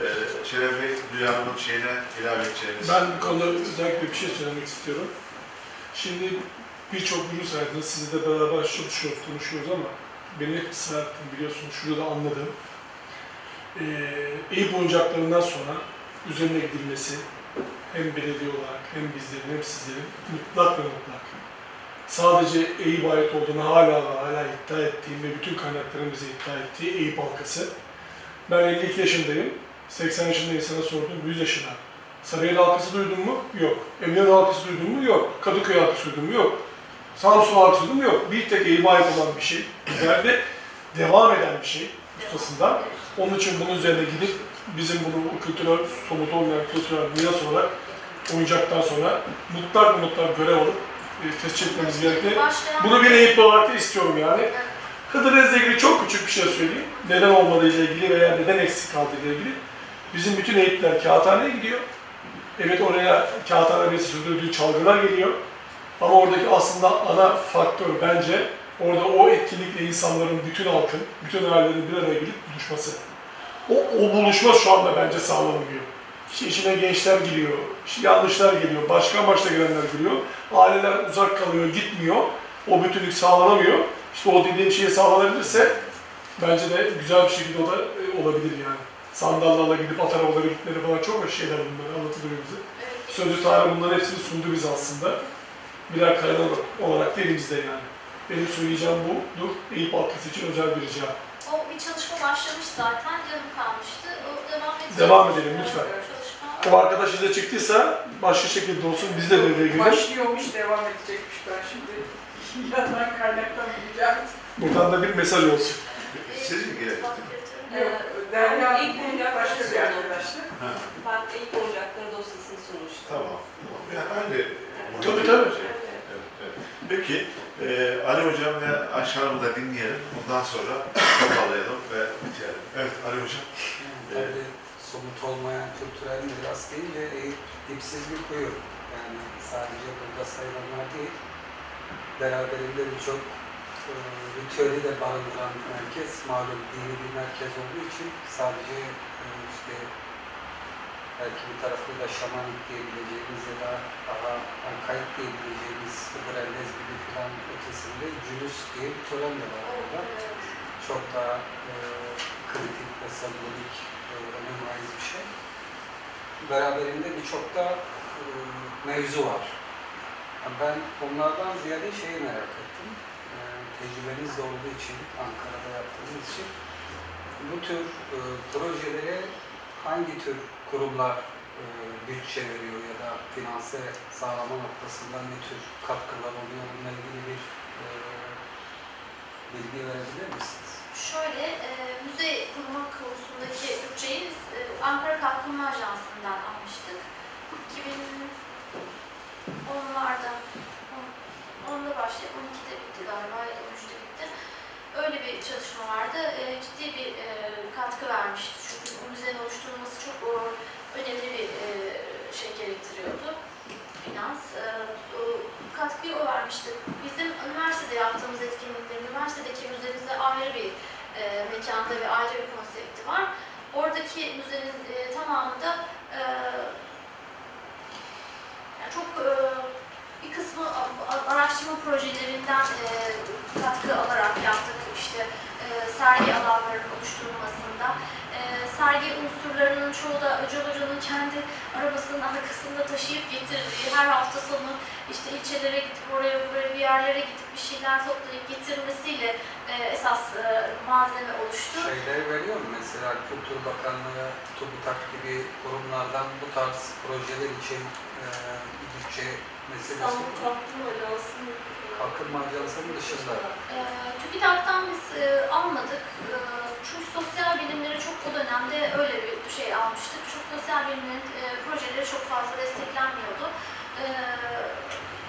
Ee, Şeref Bey, Hanım'ın şeyine ilave edeceğiniz. Ben bu konuda özellikle bir şey söylemek istiyorum. Şimdi birçok ürün saydınız, sizle de beraber çalışıyoruz, konuşuyoruz ama beni hep ısrar ettin biliyorsun, şurada da anladım. Ee, Eyüp oyuncaklarından sonra üzerine gidilmesi hem belediye olarak hem bizlerin hem sizlerin mutlak ve mutlak. Sadece Eyüp ait olduğunu hala ve hala iddia ettiğim ve bütün kaynakların bize iddia ettiği Eyüp halkası. Ben 52 yaşındayım. 80 yaşında insana sordum, 100 yaşında. Sarıyer halkası duydun mu? Yok. Eminönü halkası duydun mu? Yok. Kadıköy halkası duydun mu? Yok. Samsun mu? Yok. Bir tek ait olan bir şey. Bizlerde devam eden bir şey ustasından. Onun için bunun üzerine gidip bizim bunu kültürel, somut olmayan kültürel miras olarak oyuncaktan sonra mutlak mutlak görev alıp e, tescil etmemiz gerekli. Bunu bir Eyüp'li olarak da istiyorum yani. Hıdrellez'le ilgili çok küçük bir şey söyleyeyim. Neden olmadığı ile ilgili veya neden eksik kaldığı ile ilgili. Bizim bütün eğitimler kağıthaneye gidiyor. Evet oraya kağıthane sürdürdüğü çalgılar geliyor. Ama oradaki aslında ana faktör bence orada o etkinlikle insanların, bütün halkın, bütün ailelerin bir araya gelip buluşması. O, o buluşma şu anda bence sağlanmıyor. İşte içine gençler giriyor, işte yanlışlar geliyor, başka amaçla gelenler giriyor. Aileler uzak kalıyor, gitmiyor. O bütünlük sağlanamıyor. İşte o dediğim şey sağlanabilirse bence de güzel bir şekilde o da e, olabilir yani. Sandallarla gidip at arabaları gitmeleri falan çok hoş şeyler bunlar anlatılıyor bize. Sözlü tarih bunların hepsini sundu bize aslında. Birer kaynak olarak da elimizde yani. Benim söyleyeceğim budur. Eyüp halkası için özel bir rica. O bir çalışma başlamış zaten, yarım kalmıştı. O devam edecek. Devam edelim lütfen. Çalışma. O arkadaş izle çıktıysa başka şekilde olsun biz de devreye girelim. Başlıyormuş, devam edecekmiş. Ben şimdi yandan kaynaktan bileceğim. Buradan da bir mesaj olsun. Siz mi girelim? Yok, Derya İlk oyuncak başka bir arkadaştı. Ha, Ben ilk oyuncakları dosyasını sunmuştum. tamam. tamam. Yani aynı. Tabii, tabii. Peki, e, Ali Hocam ve Ayşe Hanım'ı da dinleyelim. Ondan sonra toparlayalım ve bitirelim. Evet, Ali Hocam. Yani tabii somut olmayan kültürel miras deyince Eyüp dipsiz bir kuyu. Yani sadece burada sayılanlar değil, beraberinde birçok e, ritüeli de barındıran merkez, malum dini bir merkez olduğu için sadece e, belki bir tarafta da şamanik diyebileceğimiz ya da daha arkaik diyebileceğimiz Hıdrellez gibi filan ötesinde Cülüs diye bir tören de var burada çok daha e, kritik ve sembolik e, önem bir şey. Beraberinde birçok da e, mevzu var. Yani Ben onlardan ziyade şeyi merak ettim. E, tecrübeniz de olduğu için, Ankara'da yaptığınız için bu tür e, projelere hangi tür kurumlar e, bütçe veriyor ya da finanse sağlama noktasında ne tür katkılar oluyor bununla ilgili bir e, bilgi verebilir misiniz? Şöyle, e, müze kurma konusundaki bütçeyi biz e, Ankara Kalkınma Ajansı'ndan almıştık. 2010'larda, 10'da başlayıp 12'de bitti galiba ya da 13'te bitti. Öyle bir çalışma vardı. E, ciddi bir e, katkı vermişti. Çünkü bu müzenin oluşturulması çok o, önemli bir e, şey gerektiriyordu. Finans. E, o katkıyı o vermişti. Bizim üniversitede yaptığımız etkinlikler, üniversitedeki müzemizde ayrı bir e, mekanda ve ayrı bir konsepti var. Oradaki müzenin e, tamamında e, yani çok e, bir kısmı araştırma projelerinden e, katkı alarak yaptık. İşte e, sergi alanlarının oluşturulmasında. Sergi unsurlarının çoğu da Öcal Hoca'nın kendi arabasının arkasında taşıyıp getirdiği, her hafta sonu işte ilçelere gidip oraya buraya bir yerlere gidip bir şeyler toplayıp getirmesiyle e, esas e, malzeme oluştu. Şeyleri veriyor mu mesela Kültür Bakanlığı, TÜBİTAK gibi kurumlardan bu tarz projeler için e, bütçe meselesi İstanbul Kalkınma Ajansı'nın kalkınma ajansının dışında. TÜBİTAK'tan biz e, almadık. E, çünkü sosyal bilimleri çok o dönemde öyle bir şey almıştık. Çünkü sosyal bilimlerin e, projeleri çok fazla desteklenmiyordu. E,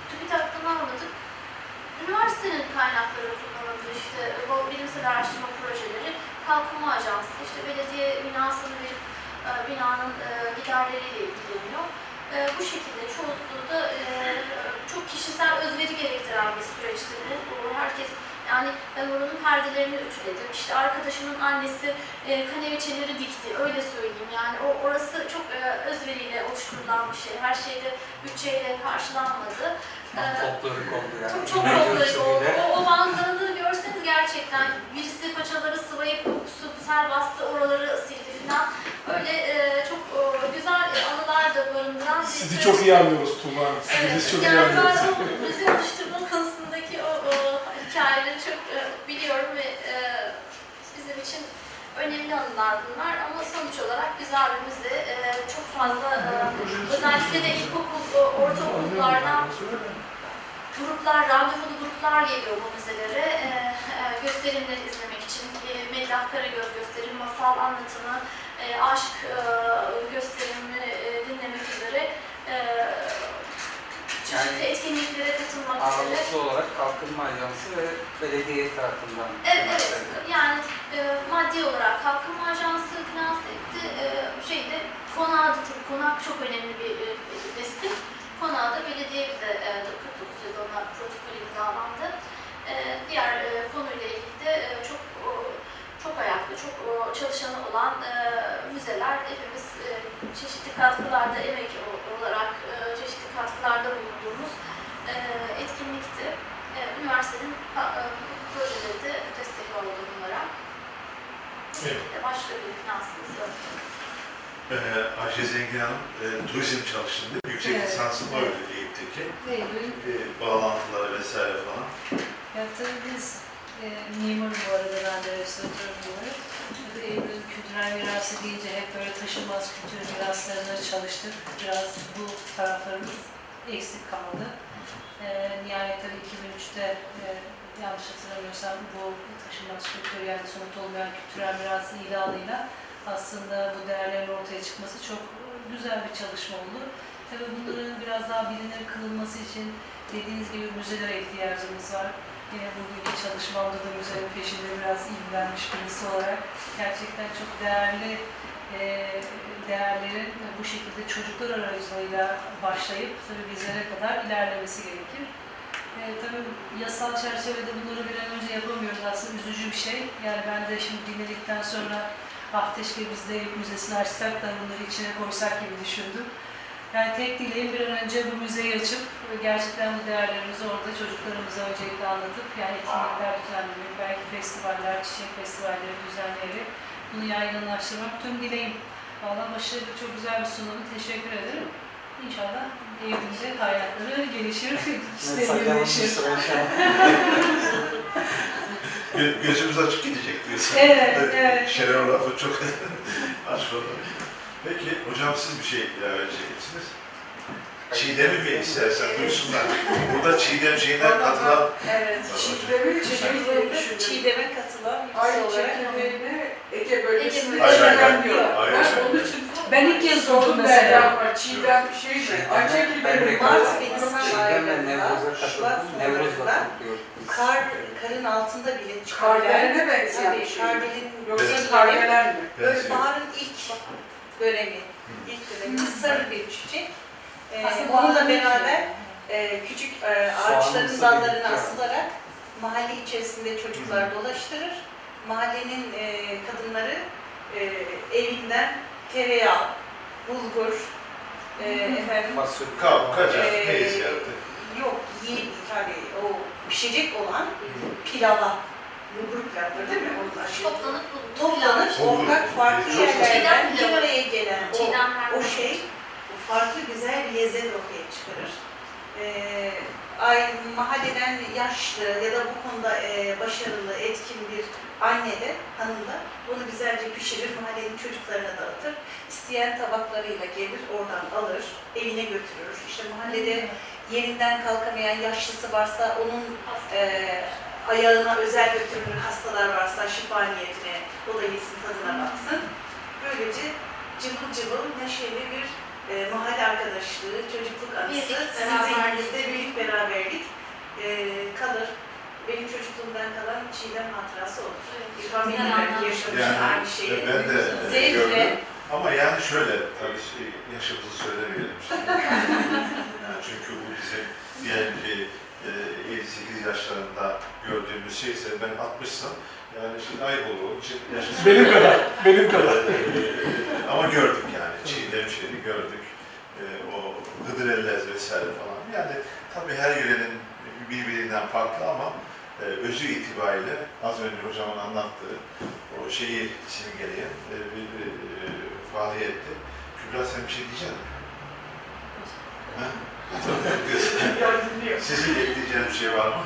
TÜBİTAK'tan almadık. Üniversitenin kaynakları kullanıldı işte bu bilimsel araştırma projeleri, kalkınma ajansı, işte belediye binasını verip e, binanın e, giderleriyle ilgileniyor. E, bu şekilde çoğunluğu da e, çok kişisel özveri gerektiren bir süreçti bu. Herkes Yani ben oranın perdelerini ütüledim. İşte arkadaşımın annesi e, kaneviçeleri dikti. Öyle söyleyeyim. Yani o orası çok e, özveriyle oluşturulan bir şey. Her şeyde bütçeyle karşılanmadı. Ee, Folklorik oldu yani. çok çok folklorik oldu. O, o manzaraları görseniz gerçekten birisi paçaları sıvayıp su bastı, oraları sildi falan. Öyle e, çok e, güzel anılar da barındıran bir Sizi çok iyi anlıyoruz Tuğba. Sizi Evet, biz çok iyi yani ben anlıyoruz. o müze oluşturma konusundaki o, o hikayeleri çok e, biliyorum ve e, bizim için önemli anılar bunlar ama sonuç olarak güzel bir müze. E, çok fazla e, özellikle de ilkokul, o, ortaokullardan gruplar, randevulu gruplar geliyor bu müzelere. E, e, gösterimleri izlemek için, e, Meddah Karagöz gösterim, masal anlatımı, e, aşk e, gösterimini e, dinlemek üzere e, çeşitli Yani etkinliklere katılmak üzere. Ağırlıklı olarak Kalkınma Ajansı ve belediye tarafından Evet, evet. Yani e, maddi olarak Kalkınma Ajansı finanse etti. E, şeyde konağı da tabii konak çok önemli bir e, destek. Konağı da belediye bize e, 49 yılda ona protokol imzalandı. E, diğer e, konuyla ilgili de e, çok o, çok ayaklı, çok o, çalışanı olan e, müzeler hepimiz e, çeşitli katkılarda emek o- olarak e, çeşitli katkılarda bulunduğumuz e, etkinlikti. E, üniversitenin ka- e, projeleri de destek oldu bunlara. Evet. E, Başka bir finansımız yok. Ee, Ayşe Zengin Hanım e, turizm çalıştığında yüksek Evet. lisansım var öyle Eyüp'teki. E, bağlantıları vesaire falan. Ya tabii biz e, mimarım bu arada ben de restoratör mimarım. Tabii Eylül'ün kültürel mirası deyince hep böyle taşınmaz kültür miraslarını çalıştık. Biraz bu taraflarımız eksik kaldı. E, nihayet tabii 2003'te e, yanlış hatırlamıyorsam bu taşınmaz kültür yani somut olmayan kültürel mirası ilanıyla aslında bu değerlerin ortaya çıkması çok güzel bir çalışma oldu. Tabii bunların biraz daha bilinir kılınması için dediğiniz gibi müzelere ihtiyacımız var. Yine bugünkü çalışmamda da müzenin peşinde biraz ilgilenmiş birisi olarak gerçekten çok değerli e, değerlerin bu şekilde çocuklar aracılığıyla başlayıp tabii bizlere kadar ilerlemesi gerekir. E, tabii yasal çerçevede bunları bir an önce yapamıyoruz aslında üzücü bir şey. Yani ben de şimdi dinledikten sonra ah keşke biz de Müzesi'ni açsak da bunları içine koysak gibi düşündüm. Yani tek dileğim bir an önce bu müzeyi açıp gerçekten bu değerlerimizi orada çocuklarımıza öncelikle anlatıp yani etkinlikler düzenlemek, belki festivaller, çiçek festivalleri düzenleyerek bunu yaygınlaştırmak tüm dileğim. Valla başarılı çok güzel bir sunum. Teşekkür ederim. İnşallah evimizde kaynakları gelişir, işleri gelişir. Gö- gözümüz açık gidecek diyorsun. Evet, evet. Şener o lafı çok açmadı. Peki hocam siz bir şey ilave edeceksiniz. Çiğdem'i mi istersen duysunlar. Burada Çiğdem şeyinden katılan Evet, Çiğdem'i çekirdeğinde Çiğdem'e Çiğdem'e katılan Ay birisi olarak çekirdeğini Ege bölgesinde Çiğdem diyor. Ben onun için Ben ilk kez sordum mesela. Çiğdem şeydi. Çiğdem, Ay ben de çekirdeğini katıldım. Mart Nisan Çiğdem'le aylarında Nevruz'a Şubat katıldım. Kar, karın altında bile çıkabilen, Kardelen'e benzeyen bir tabii şey. kardelin Yoksa kardeler mi? böyle benziyor. baharın ilk dönemi, ilk dönemi sarı bir çiçek. Ee, Aslında onunla beraber e, küçük e, ağaçların dallarına asılarak mahalle içerisinde çocuklar dolaştırır. Mahallenin e, kadınları e, evinden tereyağı, bulgur, e, efendim Fasulye. Kacar, Ee, neyse yaptı. yok yiyebilir tabii o pişecek olan pilava, bulgur pilavı değil mi? Onun aşırı Toplanıp toplanıp ortak farklı yerlerden bir araya gelen o, o şey o farklı güzel bir lezzet ortaya çıkarır. Ee, ay mahalleden yaşlı ya da bu konuda e, başarılı, etkin bir anne de, hanım da bunu güzelce pişirir, mahallenin çocuklarına dağıtır. İsteyen tabaklarıyla gelir, oradan alır, evine götürür. İşte mahallede yerinden kalkamayan yaşlısı varsa onun e, ayağına özel götürülür hastalar varsa şifa niyetine o da yesin tadına baksın. Böylece cıvıl cıvıl neşeli bir e, mahalle arkadaşlığı, çocukluk anısı, Birlik, sizin beraberlik. zihninizde birlik beraberlik e, kalır. Benim çocukluğumdan kalan Çiğdem hatırası olur. Güzel belki anladım. yaşamış aynı şeyi. Yani ben de Zevkle. Ama yani şöyle, tabii şey, yaşımızı söylemeyelim şimdi. yani çünkü bu bizim diğer bir e, 7-8 yaşlarında gördüğümüz şeyse ben 60'sam yani şimdi ayıp olur onun için yaşım Benim kadar, benim kadar. Ee, ama gördük yani Çiğdem şeyini gördük. Ee, o Hıdır Ellez vesaire falan. Yani tabii her yörenin birbirinden farklı ama e, özü itibariyle az önce hocamın anlattığı o şeyi simgeleyen e, bir e, faaliyetti. Kübra sen bir şey diyecek misin? Ha? Sizin ekleyeceğiniz bir şey var mı?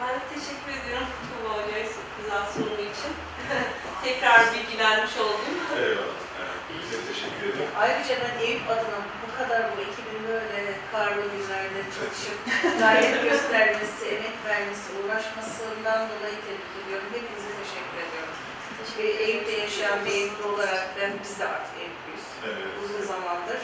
Ben teşekkür ediyorum Tuğba Hoca'ya güzel sunumu için. Tekrar bilgilenmiş oldum. Eyvallah. Evet, Size teşekkür ederim. Ayrıca ben Eyüp adına bu kadar bu ekibin böyle karlı günlerde çalışıp gayret göstermesi, emek vermesi, uğraşmasından dolayı tebrik ediyorum. Ediyorum. Ve Eyüp'te yaşayan bir Eyüplü olarak ben biz de artık Eyüplüyüz. Evet. Uzun zamandır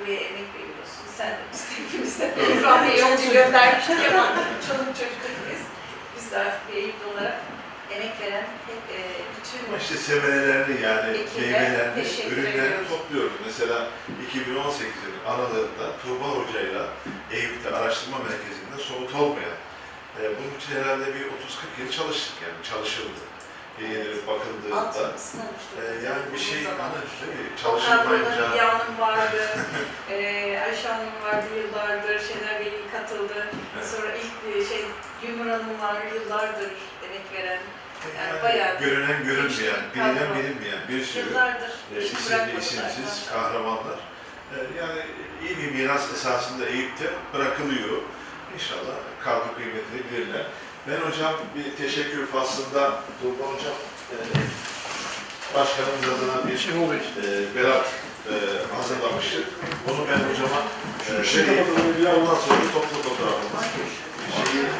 buraya emek veriyorsun. Sen de biz de hepimiz de İbrahim'e yolcu göndermiştik ama çoluk çocuk biz. De artık bir Eyüplü olarak emek veren hep, e, bütün Ama işte semerelerini yani meyvelerini, ürünlerini topluyoruz. Mesela 2018'in aralığında Tuğba Hoca'yla Eyüp'te araştırma merkezinde somut olmayan, e, bunun için herhalde bir 30-40 yıl çalıştık yani çalışıldı. Eğilip bakıldığında. E, yani bir şey hani tabii çalışılmayınca Hanım vardı, e, Ayşe Hanım vardı yıllardır, Şener Bey katıldı. Evet. Sonra ilk e, şey Gümür Hanım var yıllardır emek veren, yani bayağı görünen görünmeyen, bilinen bilinmeyen bir sürü yıllardır e, isimli isimsiz kahramanlar. E, yani iyi bir miras esasında Eyüp'te bırakılıyor. İnşallah kadro kıymetini bilirler. Ben hocam bir teşekkür faslında Turba hocam e, başkanımız adına bir Bey. e, berat e, hazırlamıştık. Onu ben hocama e, şey. Ondan sonra toplu fotoğrafımız.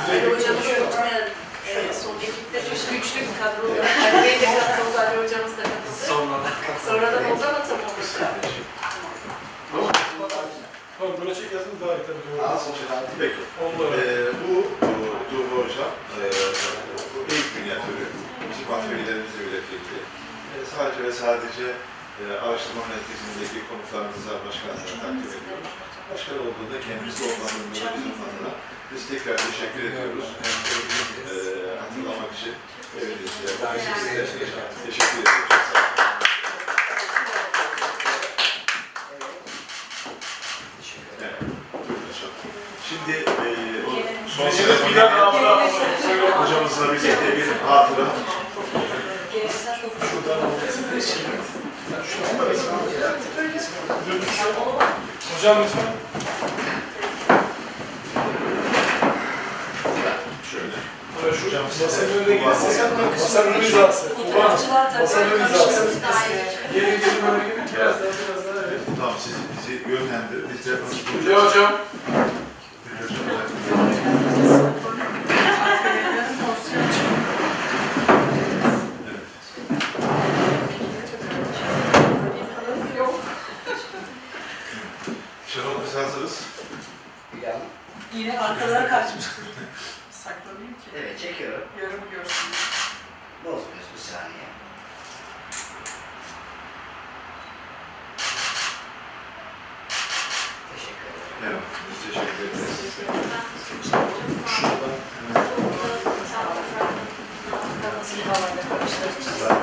Şeyi, hocamızı unutmayalım. E, son ekipte çok güçlü bir kadro olarak. Bey de katıldı, Ali hocamız da katıldı. Sonradan oldu ama tam oldu. Tamam böyle çekerseniz daha iyi tabii. doğru. Nasıl Peki. Onları. Ee, bu Tuğba Hocam, e, ilk minyatürü bizim atölyelerimizde üretildi. E, sadece ve sadece e, araştırma merkezindeki konuklarımıza başkanımıza takdim ediyoruz. Başkan olduğunda kendisi olmadığında bizim adına biz tekrar teşekkür ediyoruz. E, hatırlamak için evinizde, ofisinizde teşekkür ediyoruz. Çok sağ olun. Evet, buyurun hocam. Şimdi e, o son daha hocamızla birlikte bir hatıra. Hocam lütfen. Şöyle. Masanın önüne gelirse masanın hizası. Masanın hizası. Gelin gelin böyle gelin. Biraz daha biraz daha evet. Tamam siz bizi yönlendir. Biz de yapalım. Hocam. Hocam, hazırız. Yine arkalara kaçmıştım. Saklanayım ki. Evet çekiyorum. Yarım görsün. Bozmuyoruz bir saniye. Teşekkür ederim. Evet, biz teşekkür ederiz. Kafasını havayla karıştırdık.